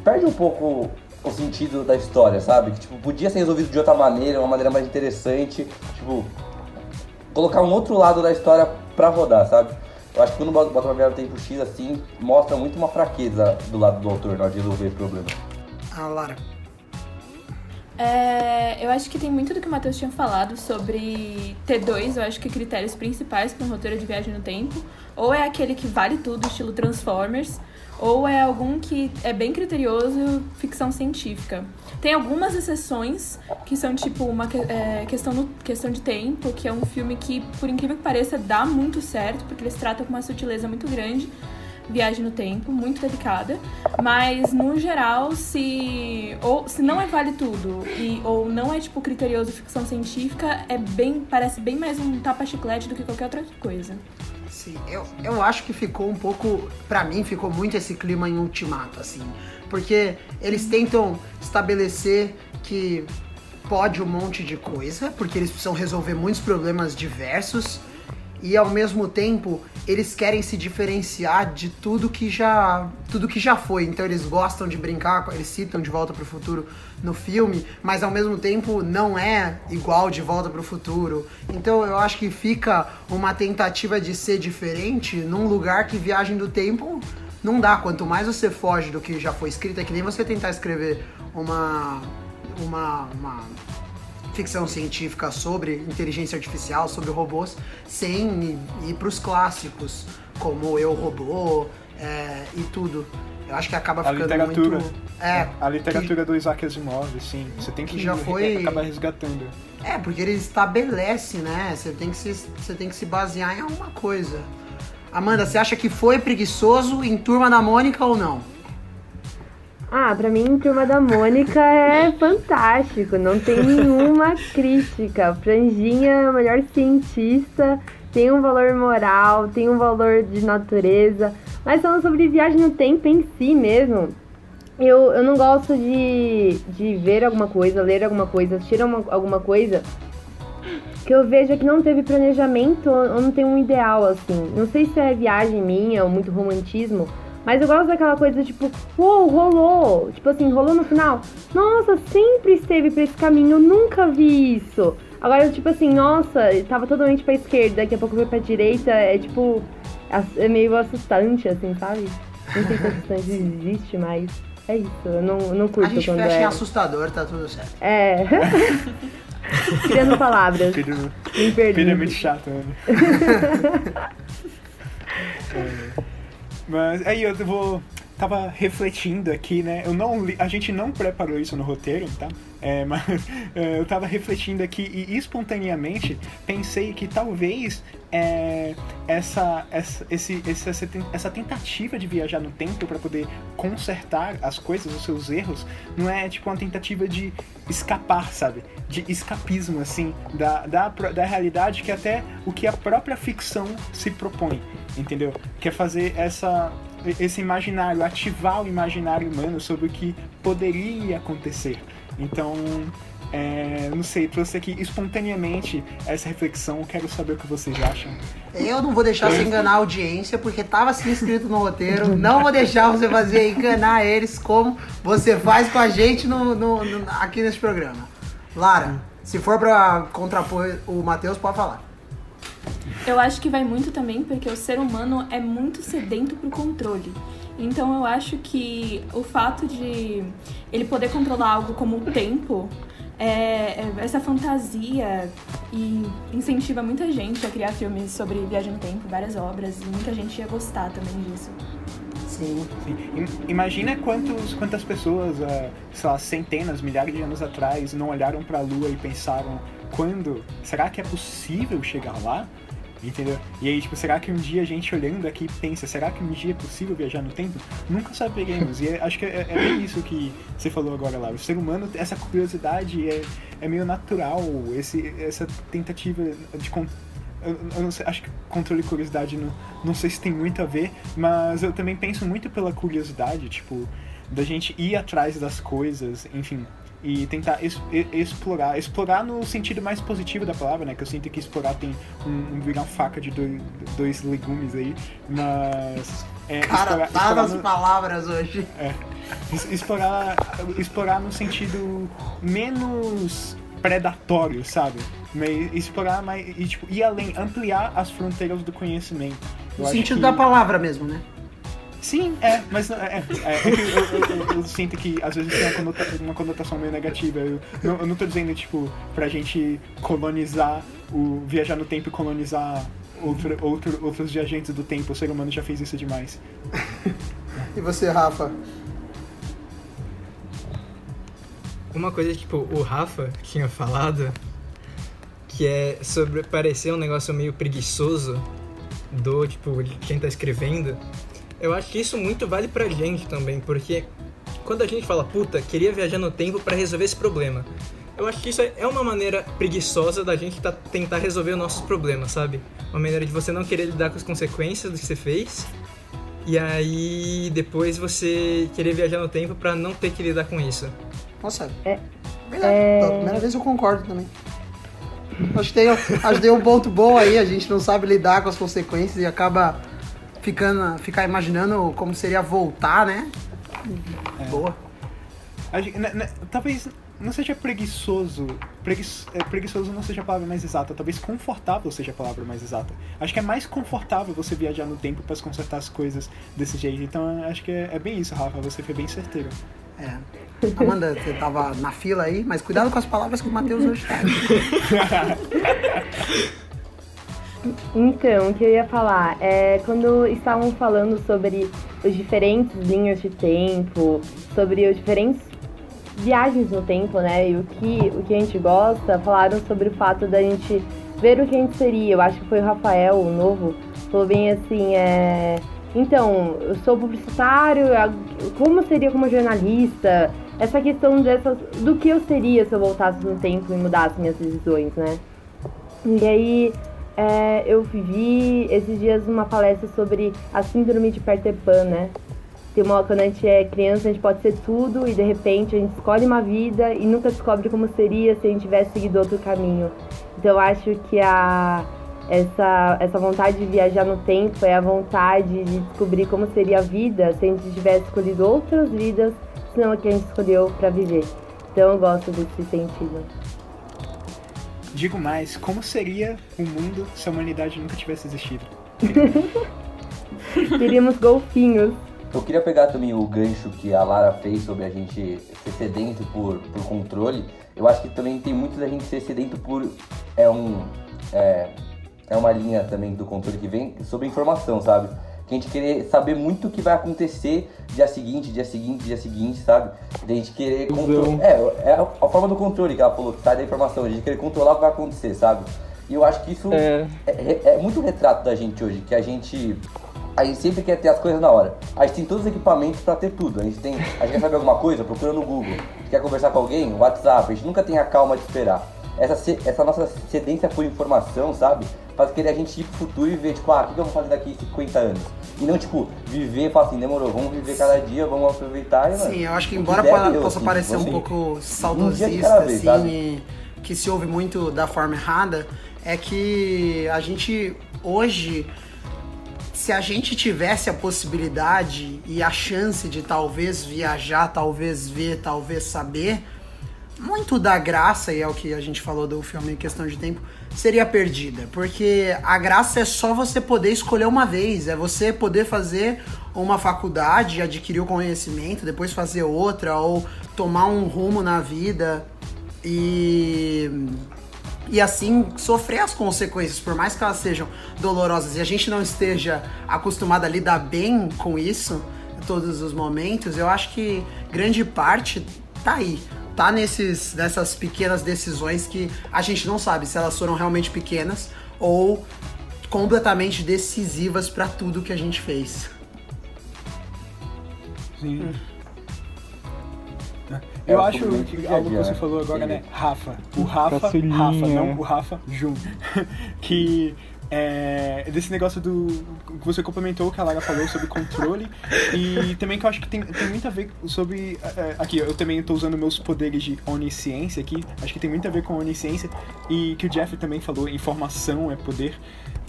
Speaker 6: perde um pouco o sentido da história, sabe? Que tipo, podia ser resolvido de outra maneira, uma maneira mais interessante, tipo, colocar um outro lado da história pra rodar, sabe? Eu acho que quando bota uma viagem no tempo X assim, mostra muito uma fraqueza do lado do autor na hora de resolver esse problema.
Speaker 2: A Lara.
Speaker 7: É, eu acho que tem muito do que o Matheus tinha falado sobre T2, eu acho que critérios principais para um roteiro de viagem no tempo. Ou é aquele que vale tudo, estilo Transformers, ou é algum que é bem criterioso, ficção científica. Tem algumas exceções que são tipo uma é, questão, no- questão de tempo, que é um filme que, por incrível que pareça, dá muito certo, porque eles tratam com uma sutileza muito grande viagem no tempo, muito delicada, mas no geral, se ou se não é vale tudo e ou não é tipo criterioso ficção científica, é bem parece bem mais um tapa chiclete do que qualquer outra coisa.
Speaker 2: Sim, eu, eu acho que ficou um pouco. Pra mim, ficou muito esse clima em ultimato, assim. Porque eles tentam estabelecer que pode um monte de coisa, porque eles precisam resolver muitos problemas diversos. E ao mesmo tempo, eles querem se diferenciar de tudo que já tudo que já foi. Então eles gostam de brincar, eles citam De Volta para o Futuro no filme, mas ao mesmo tempo não é igual De Volta para o Futuro. Então eu acho que fica uma tentativa de ser diferente num lugar que Viagem do Tempo não dá. Quanto mais você foge do que já foi escrito, é que nem você tentar escrever uma uma, uma ficção científica sobre inteligência artificial, sobre robôs, sem ir para os clássicos, como Eu Robô é, e tudo. Eu acho que acaba
Speaker 5: A
Speaker 2: ficando
Speaker 5: literatura.
Speaker 2: muito. É,
Speaker 5: A literatura do Isaac Asimov, sim. Você tem que,
Speaker 2: que já foi-
Speaker 5: acabar resgatando.
Speaker 2: é, porque ele estabelece, né? Você tem, que se, você tem que se basear em alguma coisa. Amanda, você acha que foi preguiçoso em Turma da Mônica ou não?
Speaker 9: Ah, pra mim, Turma da Mônica é fantástico, não tem nenhuma crítica. Franjinha é o melhor cientista, tem um valor moral, tem um valor de natureza. Mas falando sobre viagem no tempo em si mesmo, eu, eu não gosto de, de ver alguma coisa, ler alguma coisa, assistir uma- alguma coisa que eu veja que não teve planejamento ou não tem um ideal, assim. Não sei se é viagem minha ou muito romantismo, mas eu gosto daquela coisa tipo, uou, rolou. Tipo assim, rolou no final. Nossa, sempre esteve pra esse caminho, eu nunca vi isso. Agora, tipo assim, nossa, tava totalmente pra esquerda, daqui a pouco foi pra direita, é tipo. É meio assustante, assim, sabe? Não sei se assustante [laughs] existe, mas é isso. Eu não, eu não curto
Speaker 2: A gente
Speaker 9: quando
Speaker 2: fecha em
Speaker 9: é.
Speaker 2: assustador, tá tudo certo.
Speaker 9: É. [laughs] Criando palavras.
Speaker 5: Pedro,
Speaker 9: Me
Speaker 5: é muito chato, né? [laughs] É. Mas aí eu vou. Tava refletindo aqui, né? Eu não li- a gente não preparou isso no roteiro, tá? É, mas é, [laughs] eu tava refletindo aqui e espontaneamente pensei que talvez é, essa, essa, esse, essa, essa tentativa de viajar no tempo para poder consertar as coisas, os seus erros, não é tipo uma tentativa de escapar, sabe? De escapismo, assim, da, da, da realidade que até o que a própria ficção se propõe, entendeu? Quer fazer essa esse imaginário, ativar o imaginário humano sobre o que poderia acontecer. Então, é, não sei, trouxe aqui espontaneamente essa reflexão. Quero saber o que vocês acham.
Speaker 2: Eu não vou deixar você enganar a audiência, porque estava assim escrito no roteiro. Não vou deixar você fazer enganar eles como você faz com a gente no, no, no aqui nesse programa. Lara, se for para contrapor o Matheus, pode falar.
Speaker 7: Eu acho que vai muito também porque o ser humano é muito sedento pro controle. Então eu acho que o fato de ele poder controlar algo como o tempo é, é, essa fantasia e incentiva muita gente a criar filmes sobre viagem no tempo, várias obras, e muita gente ia gostar também disso.
Speaker 2: Sim.
Speaker 5: Sim. Imagina quantos, quantas pessoas, uh, sei lá, centenas, milhares de anos atrás, não olharam para a Lua e pensaram: quando? Será que é possível chegar lá? Entendeu? E aí, tipo, será que um dia a gente olhando aqui pensa, será que um dia é possível viajar no tempo? Nunca saberemos. E é, acho que é, é bem isso que você falou agora lá. O ser humano, essa curiosidade é, é meio natural, esse, essa tentativa de. Eu, eu não sei, acho que controle e curiosidade não, não sei se tem muito a ver, mas eu também penso muito pela curiosidade, tipo, da gente ir atrás das coisas, enfim, e tentar es, explorar, explorar no sentido mais positivo da palavra, né? Que eu sinto que explorar tem um, um virar faca de dois, dois legumes aí, mas
Speaker 2: é, Cara, explorar, explorar no, palavras hoje.
Speaker 5: É, explorar, explorar no sentido menos predatório, sabe? Explorar mais e tipo ir além, ampliar as fronteiras do conhecimento.
Speaker 2: no sentido que... da palavra mesmo, né?
Speaker 5: Sim, é, mas é, é, é, eu, eu, eu, eu, sinto que às vezes tem uma, conota, uma conotação meio negativa. Eu não, eu não tô dizendo, tipo, pra gente colonizar, o viajar no tempo e colonizar outro, outro, outros viajantes do tempo. O ser humano já fez isso demais.
Speaker 2: e você, Rafa?
Speaker 4: Uma coisa que, tipo, o Rafa tinha falado, que é sobre parecer um negócio meio preguiçoso do, tipo, de quem tá escrevendo eu acho que isso muito vale pra gente também, porque quando a gente fala, puta, queria viajar no tempo para resolver esse problema. Eu acho que isso é uma maneira preguiçosa da gente tá, tentar resolver os nossos problemas, sabe? Uma maneira de você não querer lidar com as consequências do que você fez e aí depois você querer viajar no tempo para não ter que lidar com isso.
Speaker 2: Nossa, é. Verdade. É... Pela primeira vez eu concordo também. Acho que, tem, acho que tem um ponto bom aí, a gente não sabe lidar com as consequências e acaba ficando, ficar imaginando como seria voltar, né? É. Boa.
Speaker 5: Né, né, talvez não seja preguiçoso. Preguiço, é, preguiçoso não seja a palavra mais exata. Talvez confortável seja a palavra mais exata. Acho que é mais confortável você viajar no tempo para consertar as coisas desse jeito. Então acho que é, é, bem isso, Rafa. Você foi bem certeiro.
Speaker 2: É. Amanda, você tava na fila aí, mas cuidado com as palavras que o Matheus hoje tá. [laughs]
Speaker 9: Então, o que eu ia falar é quando estavam falando sobre os diferentes linhas de tempo, sobre os diferentes viagens no tempo, né? E o que, o que a gente gosta, falaram sobre o fato da gente ver o que a gente seria. Eu acho que foi o Rafael, o novo, falou bem assim, é. Então, eu sou publicitário, como seria como jornalista? Essa questão dessas, do que eu seria se eu voltasse no tempo e mudasse minhas decisões, né? E aí, é, eu vi esses dias uma palestra sobre a síndrome de Peter Pan, né? Tem uma, quando a gente é criança, a gente pode ser tudo e de repente a gente escolhe uma vida e nunca descobre como seria se a gente tivesse seguido outro caminho. Então eu acho que a, essa, essa vontade de viajar no tempo é a vontade de descobrir como seria a vida se a gente tivesse escolhido outras vidas, senão a que a gente escolheu para viver. Então eu gosto desse sentido.
Speaker 5: Digo mais, como seria o mundo se a humanidade nunca tivesse existido? [laughs]
Speaker 9: Teríamos golfinhos.
Speaker 6: Eu queria pegar também o gancho que a Lara fez sobre a gente ser sedento por, por controle. Eu acho que também tem muito da gente ser sedento por. É um. É, é uma linha também do controle que vem sobre informação, sabe? Que a gente querer saber muito o que vai acontecer dia seguinte, dia seguinte, dia seguinte, sabe? De a gente querer controlar. É, é a, a forma do controle que ela falou, que sai da informação, a gente querer controlar o que vai acontecer, sabe? E eu acho que isso
Speaker 3: É.
Speaker 6: é, é- é muito retrato da gente hoje, que a gente. A gente sempre quer ter as coisas na hora. A gente tem todos os equipamentos pra ter tudo. A gente tem. A gente quer saber alguma coisa, procura no Google. Quer conversar com alguém, WhatsApp. A gente nunca tem a calma de esperar. Essa, essa nossa cedência por informação, sabe? Faz querer a gente ir pro futuro e ver, tipo, ah, o que eu vou fazer daqui 50 anos? E não, tipo, viver e falar assim, demorou, vamos viver cada dia, vamos aproveitar e, mano,
Speaker 2: Sim, eu acho que embora
Speaker 6: der,
Speaker 2: possa,
Speaker 6: assim,
Speaker 2: parecer um
Speaker 6: assim,
Speaker 2: pouco
Speaker 6: um
Speaker 2: saudosista,
Speaker 6: cada vez,
Speaker 2: assim,
Speaker 6: sabe?
Speaker 2: que se ouve muito da forma errada, é que a gente hoje, se a gente tivesse a possibilidade e a chance de talvez viajar, talvez ver, talvez saber, muito da graça, e é o que a gente falou do filme em questão de tempo, seria perdida. Porque a graça é só você poder escolher uma vez, é você poder fazer uma faculdade, adquirir o conhecimento, depois fazer outra, ou tomar um rumo na vida e. E assim sofrer as consequências, por mais que elas sejam dolorosas e a gente não esteja acostumado a lidar bem com isso em todos os momentos, eu acho que grande parte tá aí. Tá nesses, nessas pequenas decisões que a gente não sabe se elas foram realmente pequenas ou completamente decisivas pra tudo que a gente fez.
Speaker 5: Sim. Eu
Speaker 6: É,
Speaker 5: acho
Speaker 6: sobre o
Speaker 5: que
Speaker 6: dia a
Speaker 5: algo que você falou agora, né? Rafa. O Rafa. Rafa, não o Rafa Jun. [laughs] que é desse negócio do que você complementou que a Lara falou sobre controle e também que eu acho que tem, tem muito a ver sobre é, aqui eu também estou usando meus poderes de onisciência aqui acho que tem muito a ver com onisciência e que o Jeff também falou informação é poder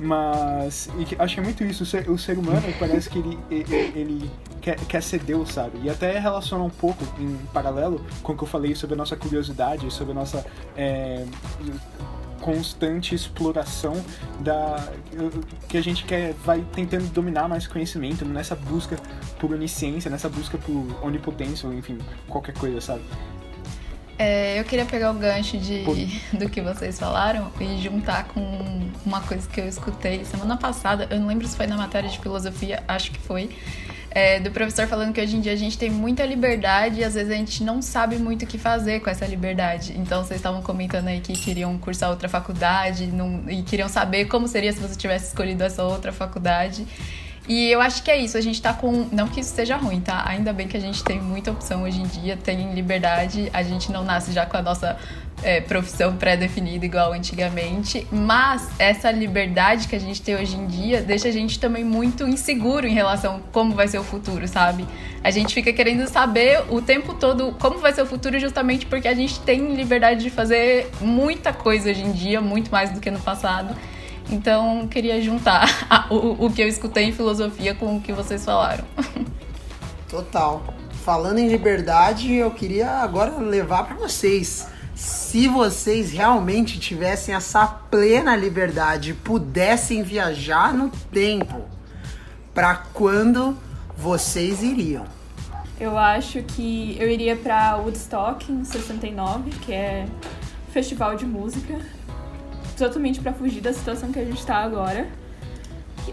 Speaker 5: mas que- acho que é muito isso o ser, o ser humano parece que ele, ele, ele quer, quer ser Deus sabe? E até relaciona um pouco em paralelo com o que eu falei sobre a nossa curiosidade sobre a nossa é, constante exploração da que a gente quer vai tentando dominar mais conhecimento nessa busca por onisciência, nessa busca por onipotência, ou enfim, qualquer coisa, sabe?
Speaker 8: É, eu queria pegar o gancho de, [laughs] do que vocês falaram e juntar com uma coisa que eu escutei semana passada. Eu não lembro se foi na matéria de filosofia, acho que foi. É, do professor falando que hoje em dia a gente tem muita liberdade e às vezes a gente não sabe muito o que fazer com essa liberdade. Então vocês estavam comentando aí que queriam cursar outra faculdade não- e queriam saber como seria se você tivesse escolhido essa outra faculdade. E eu acho que é isso, a gente tá com. Não que isso seja ruim, tá? Ainda bem que a gente tem muita opção hoje em dia, tem liberdade, a gente não nasce já com a nossa é, profissão pré-definida igual antigamente. Mas essa liberdade que a gente tem hoje em dia deixa a gente também muito inseguro em relação a como vai ser o futuro, sabe? A gente fica querendo saber o tempo todo como vai ser o futuro justamente porque a gente tem liberdade de fazer muita coisa hoje em dia, muito mais do que no passado. Então, queria juntar [laughs] a- o, o que eu escutei em filosofia com o que vocês falaram. [laughs]
Speaker 2: Total. Falando em liberdade, eu queria agora levar pra vocês. Se vocês realmente tivessem essa plena liberdade, pudessem viajar no tempo, pra quando vocês iriam?
Speaker 7: Eu acho que eu iria pra Woodstock em 69, que é festival de música, totalmente pra fugir da situação que a gente tá agora.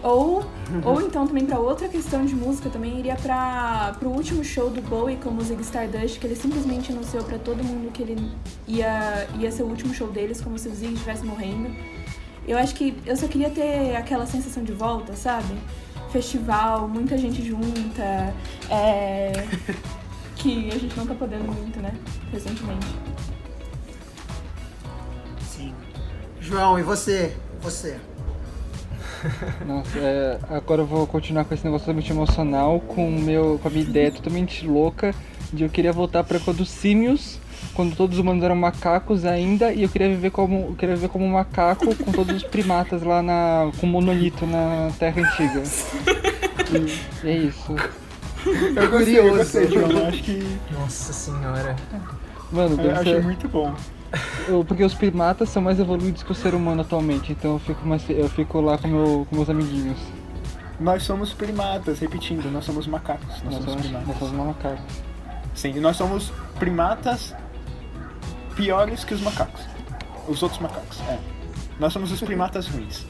Speaker 7: Ou, [laughs] ou então também pra outra questão de música, também iria para pro último show do Bowie com o Zig Stardust, que ele simplesmente anunciou pra todo mundo que ele ia, ia ser o último show deles, como se o Zig estivesse morrendo. Eu acho que eu só queria ter aquela sensação de volta, sabe? Festival, muita gente junta, é... [laughs] que a gente não tá podendo muito, né? Recentemente.
Speaker 2: João, e você? Você? [laughs]
Speaker 3: Nossa, é, agora eu vou continuar com esse negócio totalmente emocional, com, meu, com a minha ideia totalmente louca de eu queria voltar para quando os símios, quando todos os humanos eram macacos ainda, e eu queria viver como, eu queria viver como um macaco com todos os primatas lá na, com monolito na Terra Antiga. E, e é isso.
Speaker 5: Eu gostei, eu gostei, João. Eu acho que
Speaker 4: Nossa senhora.
Speaker 3: Mano,
Speaker 5: eu
Speaker 3: deve
Speaker 5: achei
Speaker 3: ser,
Speaker 5: muito bom.
Speaker 3: Porque os primatas são mais evoluídos que o ser humano atualmente, então eu fico, mais, eu fico lá com, meu, com meus amiguinhos.
Speaker 5: Nós somos primatas, repetindo, nós somos macacos. Nós,
Speaker 3: Nós
Speaker 5: somos primatas.
Speaker 3: nós somos macacos.
Speaker 5: Sim, nós somos primatas piores que os macacos. Os outros macacos, é. Nós somos os primatas ruins.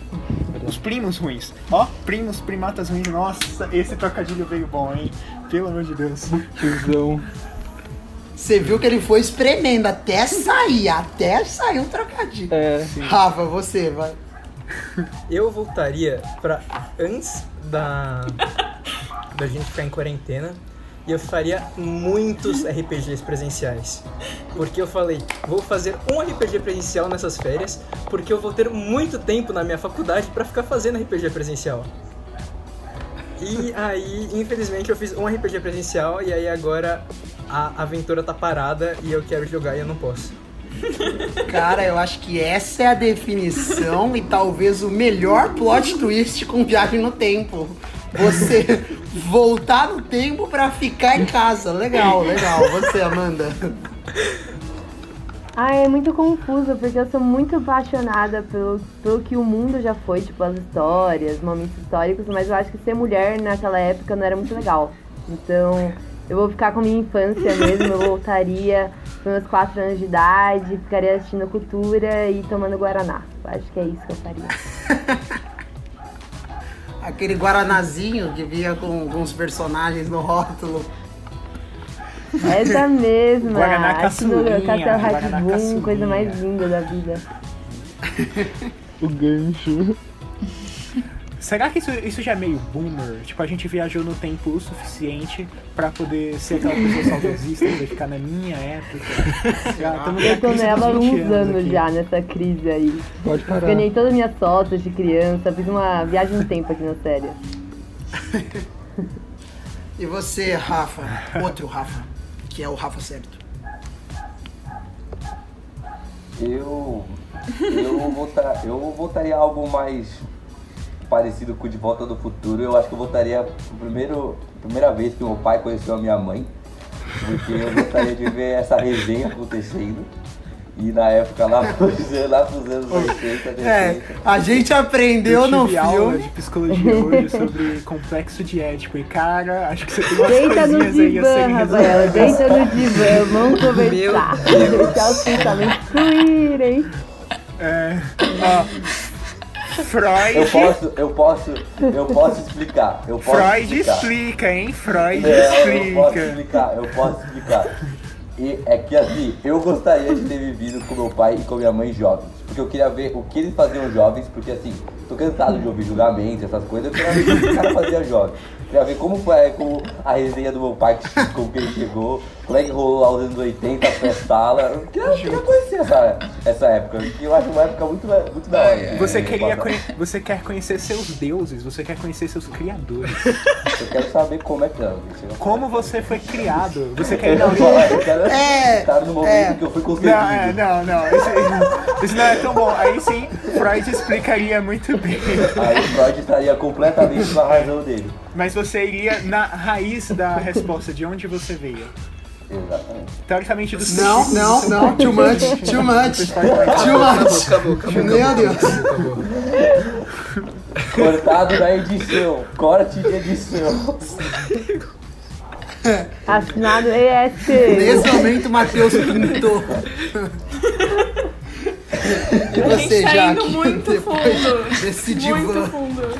Speaker 5: Os primos ruins. Ó, primos, primatas ruins. Nossa, esse trocadilho veio bom, hein? Pelo amor de Deus.
Speaker 3: Tiozão.
Speaker 2: Você viu que ele foi espremendo até sair, até sair um trocadilho.
Speaker 3: É.
Speaker 2: Rafa, você vai.
Speaker 4: Eu voltaria pra antes da, da gente ficar em quarentena e eu faria muitos RPGs presenciais. Porque eu falei, vou fazer um RPG presencial nessas férias, porque eu vou ter muito tempo na minha faculdade pra ficar fazendo RPG presencial. E aí, infelizmente, eu fiz um RPG presencial e aí agora a aventura tá parada e eu quero jogar e eu não posso.
Speaker 2: Cara, eu acho que essa é a definição e talvez o melhor plot twist com viagem no tempo. Você [laughs] voltar no tempo pra ficar em casa. Legal, legal. Você, Amanda.
Speaker 9: Ah, é muito confuso, porque eu sou muito apaixonada pelo, pelo que o mundo já foi, tipo, as histórias, momentos históricos, mas eu acho que ser mulher naquela época não era muito legal. Então, eu vou ficar com minha infância mesmo, eu voltaria com meus 4 anos de idade, ficaria assistindo cultura e tomando Guaraná. Eu acho que é isso que eu faria. [laughs]
Speaker 2: Aquele Guaranazinho que vinha com alguns personagens no rótulo. [laughs]
Speaker 9: Essa mesma,
Speaker 5: Guaraná caçulinha,
Speaker 9: Castelo coisa mais linda da vida. [laughs]
Speaker 3: O gancho.
Speaker 5: Será que isso, isso já é meio boomer? Tipo, a gente viajou no tempo o suficiente pra poder ser aquela pessoa saudosista e ficar na minha época? [laughs] Já
Speaker 9: Eu tô nela há
Speaker 5: 20
Speaker 9: uns anos
Speaker 5: aqui.
Speaker 9: já nessa crise aí.
Speaker 3: Pode parar.
Speaker 9: Ganhei todas as minhas fotos de criança, fiz uma viagem no tempo aqui na série.
Speaker 2: E você, Rafa? Outro Rafa, que é o Rafa certo.
Speaker 6: Eu. Eu, [laughs] voltar, eu voltaria a algo mais parecido com De Volta do Futuro. Eu acho que eu pro primeiro, primeira vez que meu pai conheceu a minha mãe. Porque eu gostaria de ver essa resenha acontecendo. E na época lá [laughs] pros, lá pros anos 80, 80.
Speaker 2: É, a gente aprendeu
Speaker 5: Eu
Speaker 2: no
Speaker 5: tive aula
Speaker 2: filme.
Speaker 5: de psicologia hoje sobre complexo de Édipo. E cara, acho que você tem umas
Speaker 9: Deita no
Speaker 5: aí
Speaker 9: divã, Rafaela,
Speaker 5: resolvidas.
Speaker 9: deita no [laughs] divã, vamos conversar. Deixar os pensamentos fluírem.
Speaker 5: É, ó, Freud.
Speaker 6: Eu posso, eu posso, eu posso explicar. Eu posso
Speaker 5: Freud
Speaker 6: explicar.
Speaker 5: explica, hein? Freud
Speaker 6: É, eu posso
Speaker 5: explica.
Speaker 6: explicar, eu posso explicar. E é que assim, eu gostaria de ter vivido com meu pai e com minha mãe jovens. Porque eu queria ver o que eles faziam jovens, porque assim, tô cansado de ouvir julgamentos, essas coisas, eu queria ver o que o cara fazia jovem. Queria ver como foi como a resenha do meu pai, como que [laughs] ele chegou, como é rolou lá os anos 80, a festa-sala. Eu queria, eu queria conhecer essa, essa época, que eu acho uma época muito, muito da hora.
Speaker 5: Você,
Speaker 6: É,
Speaker 5: queria
Speaker 6: passar.
Speaker 5: conhe- você quer conhecer seus deuses, você quer conhecer seus criadores.
Speaker 6: Eu quero saber como é que é.
Speaker 5: Como você foi criado. Você
Speaker 6: Eu
Speaker 5: quer
Speaker 6: não falar, eu quero
Speaker 2: É,
Speaker 6: estar no momento
Speaker 2: é.
Speaker 6: que eu fui
Speaker 5: Não,
Speaker 6: concebido.
Speaker 5: é, não, não. Isso, isso não é tão bom. Aí sim, Freud explicaria muito bem.
Speaker 6: Aí Freud estaria completamente na razão dele.
Speaker 5: Mas você iria na raiz da resposta, de onde você veio.
Speaker 6: Exatamente.
Speaker 5: Teoricamente do
Speaker 2: Não, não, não, too much, too much, too much.
Speaker 4: Acabou, acabou,
Speaker 2: Meu
Speaker 4: acabou,
Speaker 2: Deus.
Speaker 4: acabou.
Speaker 6: Cortado na edição. Corte de edição.
Speaker 9: Assinado ES.
Speaker 2: Nesse momento, o Matheus pintou. E você,
Speaker 7: gente tá
Speaker 2: Jaque?
Speaker 7: indo muito fundo.
Speaker 2: Desse
Speaker 7: Muito fundo.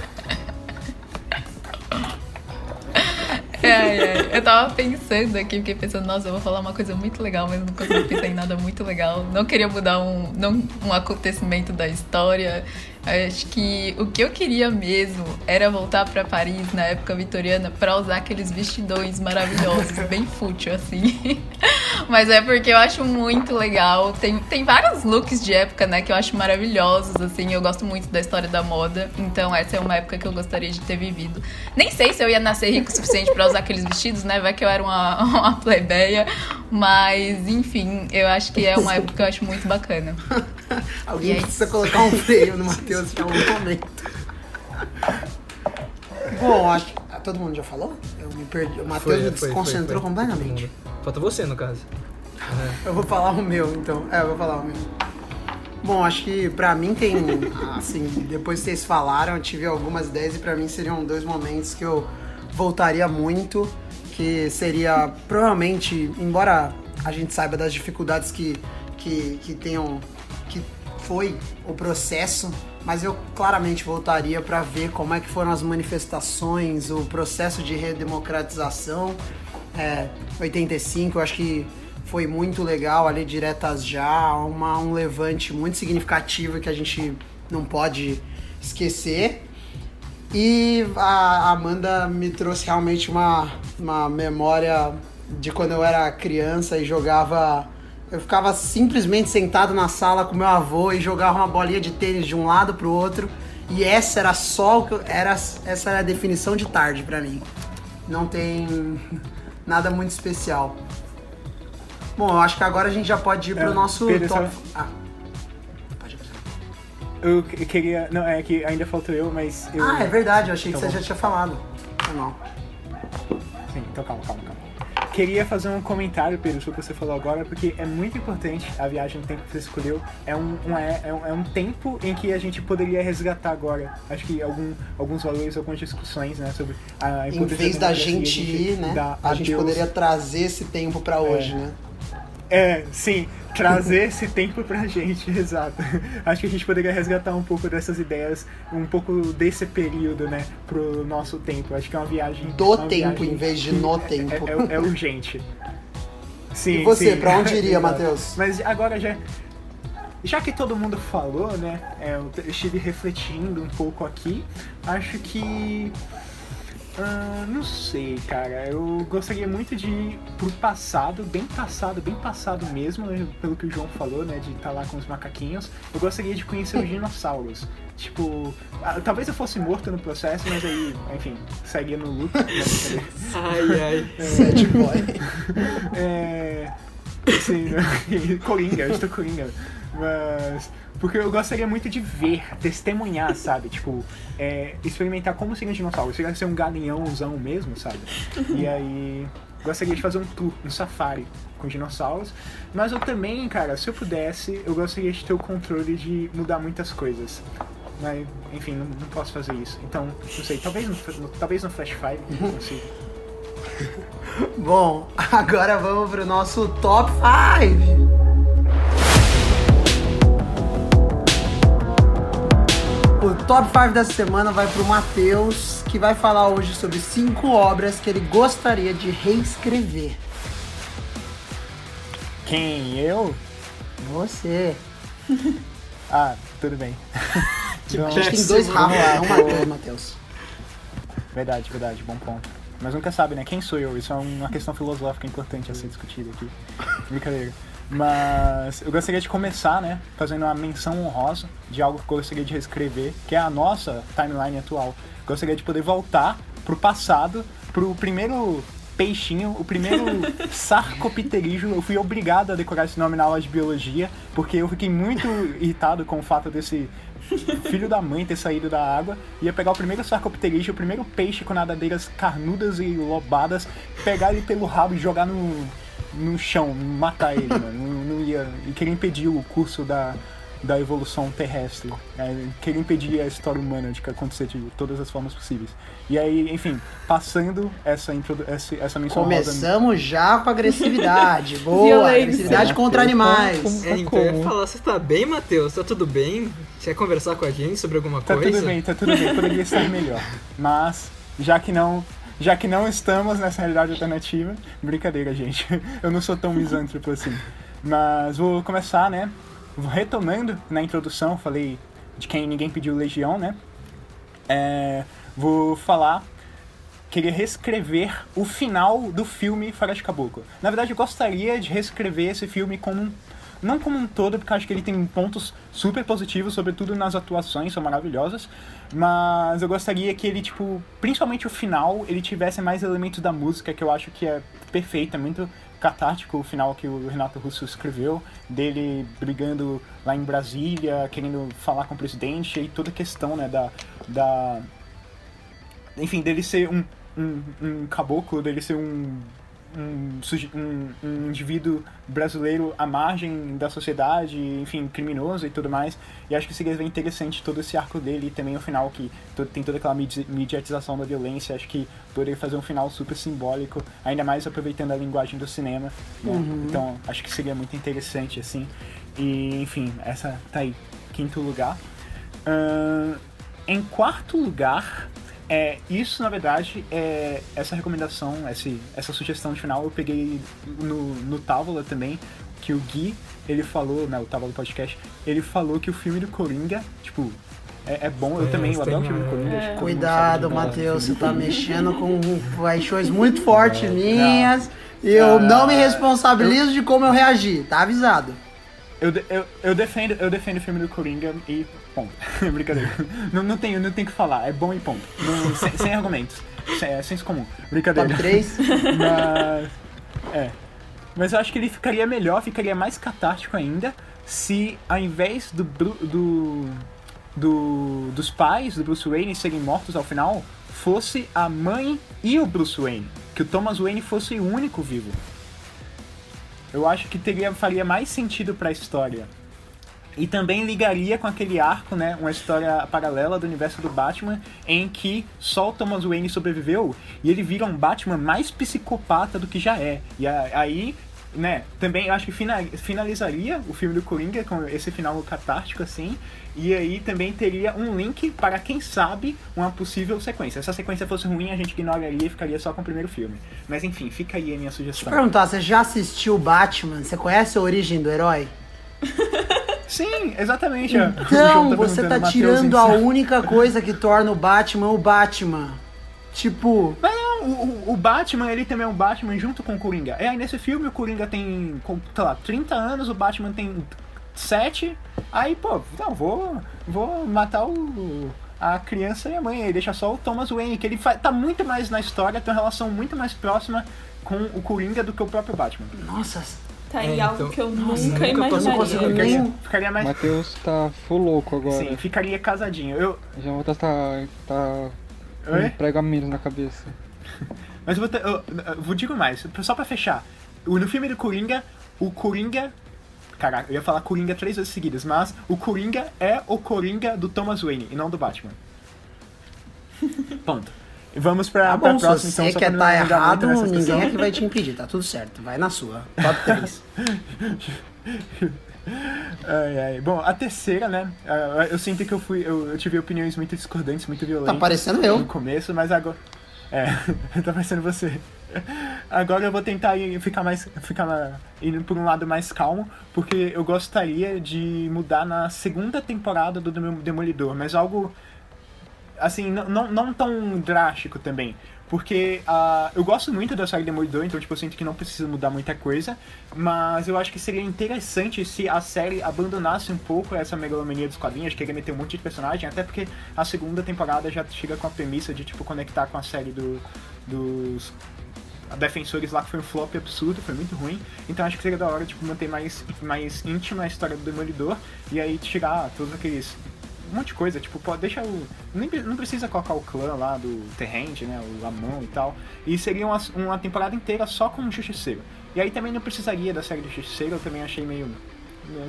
Speaker 7: [laughs]
Speaker 8: É, é. Eu tava pensando aqui, fiquei pensando, nossa, eu vou falar uma coisa muito legal, mas não consegui pensar em nada muito legal. Não queria mudar um, não, um acontecimento da história. Acho que o que eu queria mesmo era voltar pra Paris na época vitoriana pra usar aqueles vestidões maravilhosos, [laughs] bem fútil assim. [laughs] Mas é porque eu acho muito legal. Tem, tem vários looks de época, né, que eu acho maravilhosos, assim. Eu gosto muito da história da moda. Então, essa é uma época que eu gostaria de ter vivido. Nem sei se eu ia nascer rico o suficiente pra usar aqueles vestidos, né? Vai que eu era uma, [laughs] uma plebeia. Mas, enfim, eu acho que é uma época que eu acho muito bacana.
Speaker 2: Alguém
Speaker 8: E aí?
Speaker 2: precisa colocar um freio no Matheus em algum momento. [laughs] Bom, acho que. ah, Todo mundo já falou? Eu me perdi. O Matheus me desconcentrou completamente.
Speaker 4: Falta você, no caso. [laughs]
Speaker 2: Eu vou falar o meu, então. É, eu vou falar o meu. Bom, acho que pra mim tem, [laughs] assim, depois que vocês falaram, eu tive algumas ideias e pra mim seriam dois momentos que eu voltaria muito, que seria provavelmente, embora a gente saiba das dificuldades que, que, que tenham, que foi o processo mas eu claramente voltaria para ver como é que foram as manifestações, o processo de redemocratização. É, 85, eu acho que foi muito legal ali, diretas já, uma, um levante muito significativo que a gente não pode esquecer. E a Amanda me trouxe realmente uma, uma memória de quando eu era criança e jogava. Eu ficava simplesmente sentado na sala com meu avô e jogava uma bolinha de tênis de um lado pro outro. E essa era só o que eu, era essa era a definição de tarde para mim. Não tem [laughs] nada muito especial. Bom, eu acho que agora a gente já pode ir pro
Speaker 5: É,
Speaker 2: nosso
Speaker 5: Pedro,
Speaker 2: top.
Speaker 5: só-
Speaker 2: Ah, pode.
Speaker 5: Eu que- queria. Não, é que ainda faltou eu, mas eu.
Speaker 2: ah, é verdade, eu achei que
Speaker 5: Tá
Speaker 2: você
Speaker 5: bom.
Speaker 2: já tinha falado. Foi mal.
Speaker 5: Sim, então calma, calma, calma. Queria fazer um comentário, Pedro, sobre o que você falou agora, porque é muito importante a viagem no tempo que você escolheu. É um, um- é, é um, é um tempo em que a gente poderia resgatar agora. Acho que algum, alguns valores, algumas discussões, né, sobre a
Speaker 2: Em
Speaker 5: importância
Speaker 2: vez da
Speaker 5: democracia,
Speaker 2: gente ir, né? A gente
Speaker 5: adeus-
Speaker 2: poderia trazer esse tempo pra hoje, né?
Speaker 5: É, sim, trazer esse tempo pra gente, [laughs] exato. Acho que a gente poderia resgatar um pouco dessas ideias, um pouco desse período, né, pro nosso tempo. Acho que é uma viagem.
Speaker 2: Do
Speaker 5: uma
Speaker 2: tempo,
Speaker 5: viagem
Speaker 2: em vez de no
Speaker 5: é-
Speaker 2: tempo.
Speaker 5: É, é urgente. Sim,
Speaker 2: E você,
Speaker 5: sim.
Speaker 2: pra onde [laughs] iria. Matheus?
Speaker 5: Mas agora já. Já que todo mundo falou, né? é, eu estive refletindo um pouco aqui. Acho que. Ah, não sei, cara. Eu gostaria muito de ir pro passado, bem passado, bem passado mesmo, né, pelo que o João falou, né? De estar lá com os macaquinhos. Eu gostaria de conhecer os dinossauros. Tipo, ah, talvez eu fosse morto no processo, mas aí, enfim, seguia no luto. né.
Speaker 4: Ai, ai.
Speaker 2: Sad boy.
Speaker 5: É. Sim, [laughs] Coringa, eu estou Coringa. Mas. Porque eu gostaria muito de ver, testemunhar, sabe? Tipo, é, experimentar como seria um dinossauro. Seria ser um galinhãozão mesmo, sabe? E [laughs] aí. Gostaria de fazer um tour, um safari com dinossauros. Mas eu também, cara, se eu pudesse, eu gostaria de ter o controle de mudar muitas coisas. Mas, enfim, não, não posso fazer isso. Então, não sei, talvez no, no- talvez no Flash 5 eu consiga.
Speaker 2: Bom, [laughs] agora vamos pro nosso top 5. O top 5 dessa semana vai pro Matheus, que vai falar hoje sobre cinco obras que ele gostaria de reescrever.
Speaker 5: Quem? Eu?
Speaker 2: Você. [laughs]
Speaker 5: Ah, tudo bem. Então, [laughs]
Speaker 2: A gente tem dois Rafa, é um Matheus, Matheus.
Speaker 5: Verdade, verdade, bom ponto. Mas nunca sabe, né? Quem sou eu? Isso é uma questão filosófica importante a ser discutida aqui. [laughs] Brincadeira. Mas eu gostaria de começar, né? Fazendo uma menção honrosa de algo que eu gostaria de reescrever, que é a nossa timeline atual. Gostaria de poder voltar pro passado, pro primeiro peixinho, o primeiro [laughs] sarcopterígio. Eu fui obrigado a decorar esse nome na aula de biologia, porque eu fiquei muito irritado com o fato desse filho da mãe ter saído da água, ia pegar o primeiro sarcopterígio, o primeiro peixe com nadadeiras carnudas e lobadas, pegar ele pelo rabo e jogar no, no chão, matar ele, mano. Não, não ia. E queria impedir o curso da, da evolução terrestre. É, queria impedir a história humana de que acontecer de todas as formas possíveis. E aí, enfim, passando essa, introdu essa, essa menção rosa-
Speaker 2: Começamos já com agressividade. [laughs] Boa, agressividade contra animais.
Speaker 4: É, então eu ia falar, você tá bem, Matheus? Tá tudo bem? Você quer conversar com a gente sobre alguma
Speaker 5: Tá
Speaker 4: coisa?
Speaker 5: tudo bem, tá tudo bem, poderia estar melhor. Mas, já que não. Já que não estamos nessa realidade alternativa, brincadeira, gente. [laughs] Eu não sou tão misântropo assim. Mas vou começar, né? Retomando na introdução, falei de quem ninguém pediu Legião, né? É, vou falar. Queria reescrever o final do filme Fora de Caboclo. Na verdade, eu gostaria de reescrever esse filme como um não como um todo, porque acho que ele tem pontos super positivos, sobretudo nas atuações, são maravilhosas. Mas eu gostaria que ele, tipo, principalmente o final, ele tivesse mais elementos da música, que eu acho que é perfeito, é muito catártico o final que o Renato Russo escreveu, dele brigando lá em Brasília, querendo falar com o presidente, e toda a questão, né, da. da enfim, dele ser um, um, um caboclo, dele ser um um, um, um indivíduo brasileiro à margem da sociedade, enfim, criminoso e tudo mais. E acho que seria bem interessante todo esse arco dele e também o final que tem toda aquela medi- mediatização da violência. Acho que poderia fazer um final super simbólico, ainda mais aproveitando a linguagem do cinema. né?
Speaker 2: Uhum.
Speaker 5: Então acho que seria muito interessante assim. E enfim, essa tá aí, quinto lugar. Ahn, em quarto lugar, é, isso na verdade é essa recomendação, esse, essa sugestão de final eu peguei no, no Távola também, que o Gui, ele falou, né, o Távola Podcast, ele falou que o filme do Coringa, tipo, é, é bom, eu
Speaker 4: É,
Speaker 5: também, eu adoro o
Speaker 4: tem
Speaker 5: filme do Coringa.
Speaker 7: É.
Speaker 2: Cuidado? Matheus, você tá mexendo com paixões muito fortes minhas.
Speaker 5: Não,
Speaker 2: Eu não me
Speaker 5: não,
Speaker 2: responsabilizo de como eu reagi, tá avisado.
Speaker 5: Eu, eu, eu, defendo, eu defendo o filme do Coringa e ponto. [laughs] Brincadeira. Não, não, tenho, não tenho que falar, é bom e ponto. Não- sem, sem argumentos. Sem, é senso comum. Brincadeira.
Speaker 2: Top 3. [laughs]
Speaker 5: Mas. É. Mas eu acho que ele ficaria melhor, ficaria mais catártico ainda, se ao invés do, do, do dos pais do Bruce Wayne serem mortos ao final, fosse a mãe e o Bruce Wayne. Que o Thomas Wayne fosse o único vivo. Eu acho que teria, faria mais sentido pra história. E também ligaria com aquele arco, né? Uma história paralela do universo do Batman, em que só o Thomas Wayne sobreviveu e ele vira um Batman mais psicopata do que já é. E aí, né? Também eu acho que fina- finalizaria o filme do Coringa com esse final catártico, assim. E aí também teria um link para, quem sabe, uma possível sequência. Se a sequência fosse ruim, a gente ignoraria e ficaria só com o primeiro filme. Mas enfim, fica aí a minha sugestão.
Speaker 2: Perguntar, você já assistiu Batman? Você conhece a origem do herói? [laughs]
Speaker 5: Sim, exatamente. O
Speaker 2: Então,
Speaker 5: João
Speaker 2: você tá tirando a única coisa que torna o Batman o Batman. Tipo,
Speaker 5: Mas não, o, o- o Batman, ele também é um Batman junto com o Coringa. É, aí nesse filme o Coringa tem, com, sei lá, 30 anos, o Batman tem 7. Aí, pô, não, vou, vou matar o, a criança e a mãe. Aí deixa só o Thomas Wayne, que ele tá muito mais na história, tem uma relação muito mais próxima com o Coringa do que o próprio Batman.
Speaker 2: nossa,
Speaker 7: Tá
Speaker 4: É,
Speaker 7: em algo
Speaker 4: então-
Speaker 7: que eu
Speaker 4: Nossa,
Speaker 7: nunca imaginaria.
Speaker 2: nem.
Speaker 5: Ficaria, ficaria
Speaker 3: O
Speaker 5: mais.
Speaker 3: Matheus tá full louco agora.
Speaker 5: Sim, ficaria casadinho. Eu,
Speaker 3: Já vou tá, tá,
Speaker 5: Oi?
Speaker 3: um prego a menos na cabeça. [laughs]
Speaker 5: Mas eu vou, ter- eu, eu vou digo mais, só pra fechar. No filme do Coringa, o Coringa. Caraca, eu ia falar Coringa três vezes seguidas, mas o Coringa é o Coringa do Thomas Wayne e não do Batman. [laughs] Ponto. Vamos pra,
Speaker 2: Tá
Speaker 5: pra
Speaker 2: bom, se
Speaker 5: próxima então.
Speaker 2: você quer
Speaker 5: pra
Speaker 2: tá errado, ninguém
Speaker 5: discussão.
Speaker 2: aqui vai te impedir, tá tudo certo. Vai na sua. Top 3. [laughs]
Speaker 5: Ai, ai. Bom, a terceira, né? ah, Eu sinto que eu fui. Eu, eu tive opiniões muito discordantes, muito violentas.
Speaker 2: Tá parecendo
Speaker 5: no
Speaker 2: eu.
Speaker 5: começo, mas agora. É, [laughs] tá parecendo você. Agora eu vou tentar ir, ficar mais. ficar indo por um lado mais calmo, porque eu gostaria de mudar na segunda temporada do Demo- Demolidor, mas algo. Assim, não, não, não tão drástico também. Porque ah, eu gosto muito da série Demolidor, então tipo, eu sinto que não precisa mudar muita coisa. Mas eu acho que seria interessante se a série abandonasse um pouco essa megalomania dos quadrinhos, querer meter um monte de personagem, até porque a segunda temporada já chega com a premissa de tipo conectar com a série do, dos defensores lá que foi um flop absurdo, foi muito ruim. Então acho que seria da hora tipo, manter mais, mais íntima a história do Demolidor e aí tirar todos aqueles. Um monte de coisa, tipo, pode deixar o. Nem, não precisa colocar o clã lá do Terrend, né? O Lamão e tal. E seria uma, uma temporada inteira só com o Justiceiro. E aí também não precisaria da série do Justiceiro, eu também achei meio.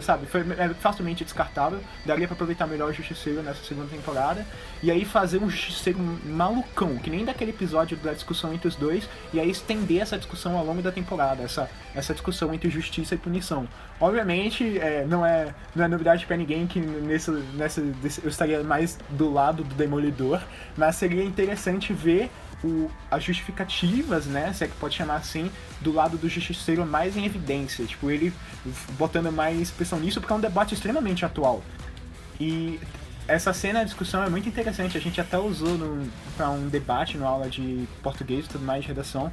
Speaker 5: Sabe, foi é facilmente descartável. Daria pra aproveitar melhor o Justiceiro nessa segunda temporada. E aí fazer um Justiceiro malucão, que nem daquele episódio da discussão entre os dois. E aí estender essa discussão ao longo da temporada. Essa, essa discussão entre justiça e punição. Obviamente, é, não, é, não é novidade pra ninguém que nesse, nessa, desse- eu estaria mais do lado do Demolidor. Mas seria interessante ver o, as justificativas, né, se é que pode chamar assim, do lado do justiceiro mais em evidência. Tipo, ele botando mais pressão nisso, porque é um debate extremamente atual. E essa cena, a discussão é muito interessante. A gente até usou pra um debate na aula de português e tudo mais de redação.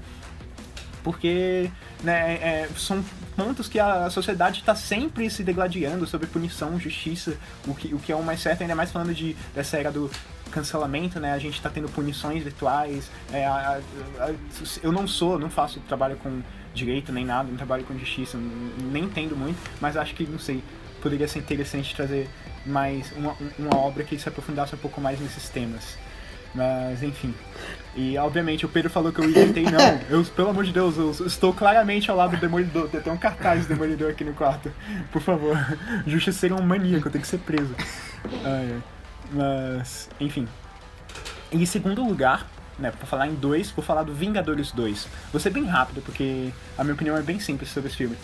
Speaker 5: Porque né, é, são pontos que a sociedade está sempre se degladiando sobre punição, justiça, o que, o que é o mais certo, ainda mais falando de, dessa era do cancelamento, né? A gente está tendo punições virtuais. é, a- a- a- eu não sou, não faço trabalho com direito nem nada, não trabalho com justiça, nem entendo muito, mas acho que, não sei, poderia ser interessante trazer mais uma, uma obra que se aprofundasse um pouco mais nesses temas. Mas, enfim. E, obviamente, o Pedro falou que eu inventei. Não, [laughs] eu, pelo amor de Deus, eu estou claramente ao lado do Demolidor. Tem até um cartaz do Demolidor aqui no quarto. Por favor. [laughs] Justiceiro é um maníaco, tem que ser preso. Ai, ai. Mas, enfim. Em segundo lugar, né, pra falar em dois, vou falar do Vingadores 2. Vou ser bem rápido, porque a minha opinião é bem simples sobre esse filme.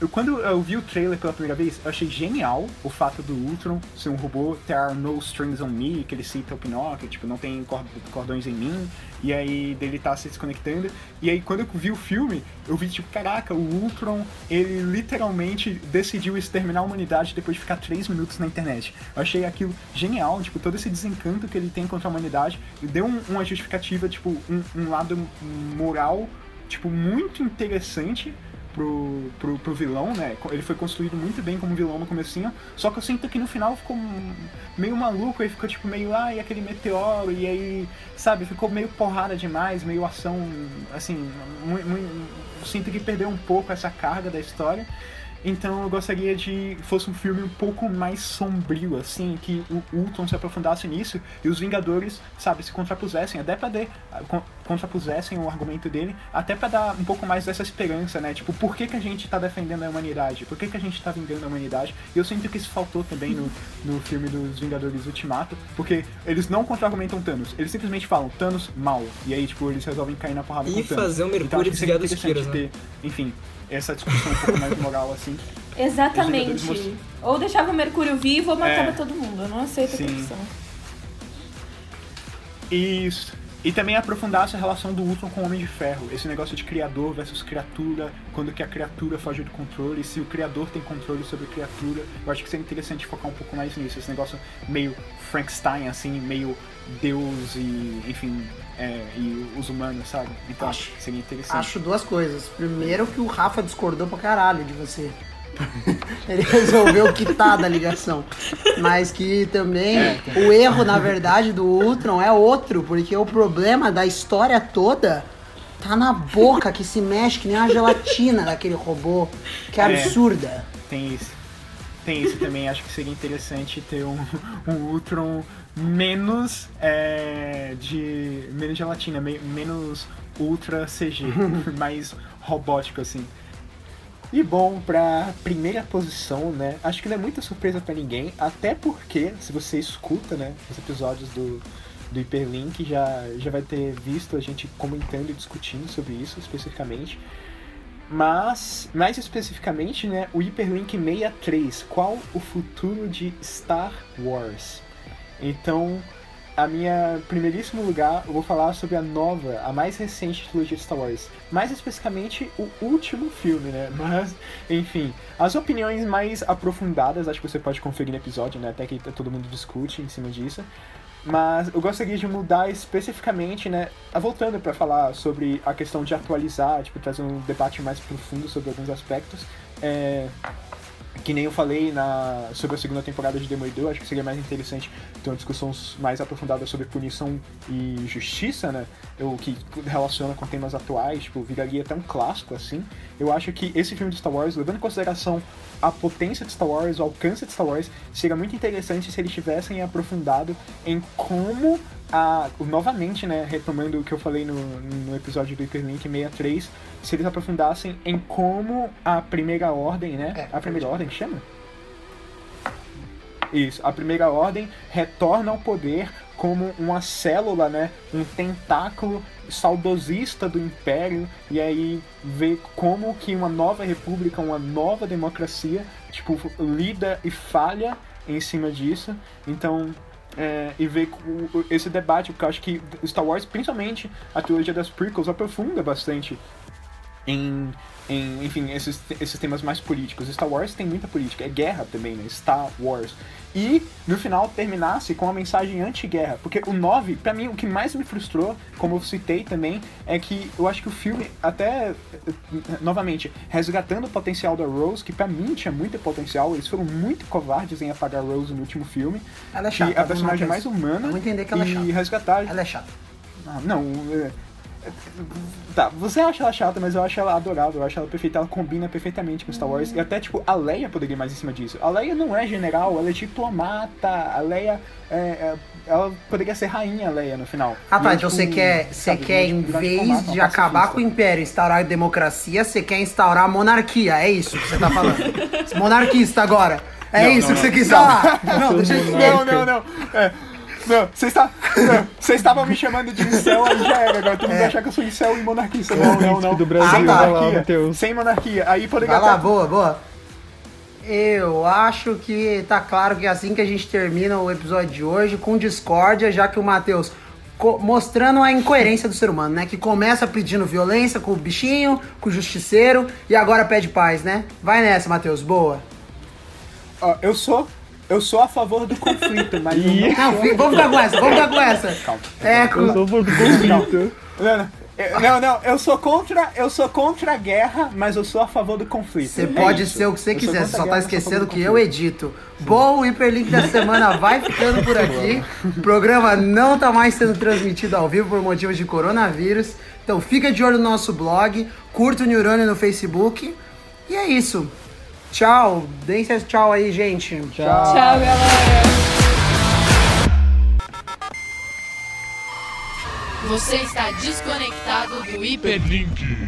Speaker 5: Eu, quando eu vi o trailer pela primeira vez, eu achei genial o fato do Ultron ser um robô, are no strings on me, que ele cita o Pinóquio, tipo, não tem cordões em mim, e aí dele tá se desconectando. E aí quando eu vi o filme, eu vi tipo, caraca, o Ultron, ele literalmente decidiu exterminar a humanidade depois de ficar três minutos na internet. Eu achei aquilo genial, tipo, todo esse desencanto que ele tem contra a humanidade, deu um, uma justificativa, tipo, um, um lado moral, tipo, muito interessante pro, pro, pro vilão, né? Ele foi construído muito bem como vilão no comecinho, só que eu sinto que no final ficou meio maluco, aí ficou tipo meio, ai, aquele meteoro, e aí, sabe, ficou meio porrada demais, meio ação, assim, muito, muito, sinto que perdeu um pouco essa carga da história. Então eu gostaria de fosse um filme um pouco mais sombrio, assim, que o Ultron se aprofundasse nisso e os Vingadores, sabe, se contrapusessem, até pra dar, contrapusessem o argumento dele, até para dar um pouco mais dessa esperança, né? Tipo, por que, que a gente tá defendendo a humanidade? Por que, que a gente tá vingando a humanidade? E eu sinto que isso faltou também no, no filme dos Vingadores Ultimato, porque eles não contra-argumentam Thanos, eles simplesmente falam Thanos mal, e aí, tipo, eles resolvem cair na porrada
Speaker 4: e
Speaker 5: com Thanos.
Speaker 4: fazer um Mercúrio
Speaker 5: então,
Speaker 4: desviar dos tiros, né?
Speaker 5: ter, enfim, essa discussão um pouco mais moral, assim.
Speaker 7: Exatamente. Ou deixava o Mercúrio vivo ou matava
Speaker 5: É.
Speaker 7: todo mundo. Eu não aceito
Speaker 5: Sim.
Speaker 7: essa opção.
Speaker 5: Isso. E também aprofundasse a relação do Ultron com o Homem de Ferro. Esse negócio de criador versus criatura, quando que a criatura foge do controle, se o criador tem controle sobre a criatura. Eu acho que seria interessante focar um pouco mais nisso. Esse negócio meio Frankenstein, assim, meio Deus e, enfim, é, e os humanos, sabe? Então
Speaker 2: Acho-
Speaker 5: seria interessante.
Speaker 2: Acho duas coisas. Primeiro que o Rafa discordou pra caralho de você. [laughs] Ele resolveu quitar da ligação. Mas que também
Speaker 5: É,
Speaker 2: o erro, na verdade, do Ultron é outro, porque o problema da história toda tá na boca que se mexe que nem uma gelatina daquele robô, que é
Speaker 5: É.
Speaker 2: absurda.
Speaker 5: Tem isso. Tem isso também. Acho que seria interessante ter um, um Ultron menos é, de. menos gelatina, me- menos ultra CG, [laughs] mais robótico assim. E bom, pra primeira posição, né? Acho que não é muita surpresa pra ninguém, até porque, se você escuta, né, os episódios do, do Hyperlink, já, já vai ter visto a gente comentando e discutindo sobre isso especificamente. Mas, mais especificamente, né, o Hyperlink 63, qual o futuro de Star Wars? Então, a minha primeiríssimo lugar, eu vou falar sobre a nova, a mais recente trilogia de Star Wars. Mais especificamente, o último filme, né? [laughs] Mas, enfim, as opiniões mais aprofundadas, acho que você pode conferir no episódio, né? Até que todo mundo discute em cima disso. Mas eu gostaria de mudar especificamente, né? Voltando para falar sobre a questão de atualizar, tipo, trazer um debate mais profundo sobre alguns aspectos. É, que nem eu falei na, sobre a segunda temporada de Demolidor, acho que seria mais interessante ter uma discussão mais aprofundada sobre punição e justiça, né? O que relaciona com temas atuais, tipo, viraria até um clássico assim. Eu acho que esse filme de Star Wars, levando em consideração a potência de Star Wars, o alcance de Star Wars, seria muito interessante se eles tivessem aprofundado em como a, novamente, né, retomando o que eu falei no, no episódio do Hyperlink 63, se eles aprofundassem em como a primeira ordem, né?
Speaker 2: É,
Speaker 5: a primeira ordem chama? Isso, a primeira ordem retorna ao poder como uma célula, né? Um tentáculo saudosista do império e aí vê como que uma nova república, uma nova democracia, tipo, lida e falha em cima disso. Então, é, e ver esse debate, porque eu acho que Star Wars, principalmente a trilogia das prequels, aprofunda bastante em, em enfim, esses, esses temas mais políticos. Star Wars tem muita política, é guerra também, né? Star Wars. E no final terminasse com uma mensagem anti-guerra, porque o 9, pra mim, o que mais me frustrou, como eu citei também, é que eu acho que o filme, até novamente, resgatando o potencial da Rose, que pra mim tinha muito potencial, eles foram muito covardes em apagar a Rose no último filme.
Speaker 2: Ela é chata.
Speaker 5: é a personagem mais humana
Speaker 2: Vamos entender que ela é
Speaker 5: e
Speaker 2: chata.
Speaker 5: resgatar
Speaker 2: Ela é chata.
Speaker 5: ah, não, é- Tá, você acha ela chata, mas eu acho ela adorável, eu acho ela perfeita, ela combina perfeitamente com Star Wars. E até, tipo, a Leia poderia ir mais em cima disso. A Leia não é general, ela é diplomata. A Leia, é, é- ela poderia ser rainha, a Leia, no final.
Speaker 2: Ah tá,
Speaker 5: E,
Speaker 2: então
Speaker 5: tipo,
Speaker 2: você quer, você quer em vez de acabar com o império e instaurar a democracia, você quer instaurar a monarquia, é isso que você tá falando. [laughs] Monarquista agora. É
Speaker 5: Não,
Speaker 2: isso
Speaker 5: não,
Speaker 2: que você
Speaker 5: não.
Speaker 2: quis
Speaker 5: Não.
Speaker 2: falar. Não, deixa eu entender.
Speaker 5: Não, não, não. É, Não, vocês tá- não, vocês estavam me chamando de incel, aí já era. Agora todo mundo vai achar que eu sou incel e monarquista. Não, não, não.
Speaker 3: do Brasil, lá,
Speaker 5: monarquia.
Speaker 3: Matheus.
Speaker 5: Sem monarquia. Aí poderia
Speaker 2: Vai lá,
Speaker 5: até-
Speaker 2: boa, boa. Eu acho que tá claro que é assim que a gente termina o episódio de hoje, com discórdia, já que o Matheus mostrando a incoerência do ser humano, né? Que começa pedindo violência com o bichinho, com o justiceiro e agora pede paz, né? Vai nessa, Matheus, boa.
Speaker 5: Ó, eu sou. Eu sou a favor do conflito, mas não
Speaker 2: Não, vamos ficar com essa, vamos ficar com essa.
Speaker 5: Calma.
Speaker 2: É, com...
Speaker 3: Eu sou por conflito.
Speaker 5: Não, não. Eu- Não, não, eu sou contra, eu sou contra a guerra, mas eu sou a favor do conflito.
Speaker 2: Você
Speaker 5: É
Speaker 2: pode
Speaker 5: isso.
Speaker 2: ser o que você quiser, você
Speaker 5: a
Speaker 2: só
Speaker 5: guerra,
Speaker 2: tá
Speaker 5: mas sou a favor
Speaker 2: esquecendo
Speaker 5: do
Speaker 2: que eu edito. Bom, o Hiperlink da semana vai ficando por aqui. O programa não tá mais sendo transmitido ao vivo por motivos de coronavírus. Então fica de olho no nosso blog, curta o Neurônio no Facebook. E é isso. Tchau. Deem seus tchau aí, gente.
Speaker 3: Tchau.
Speaker 7: Tchau, galera.
Speaker 1: Você está desconectado do Hiperlink.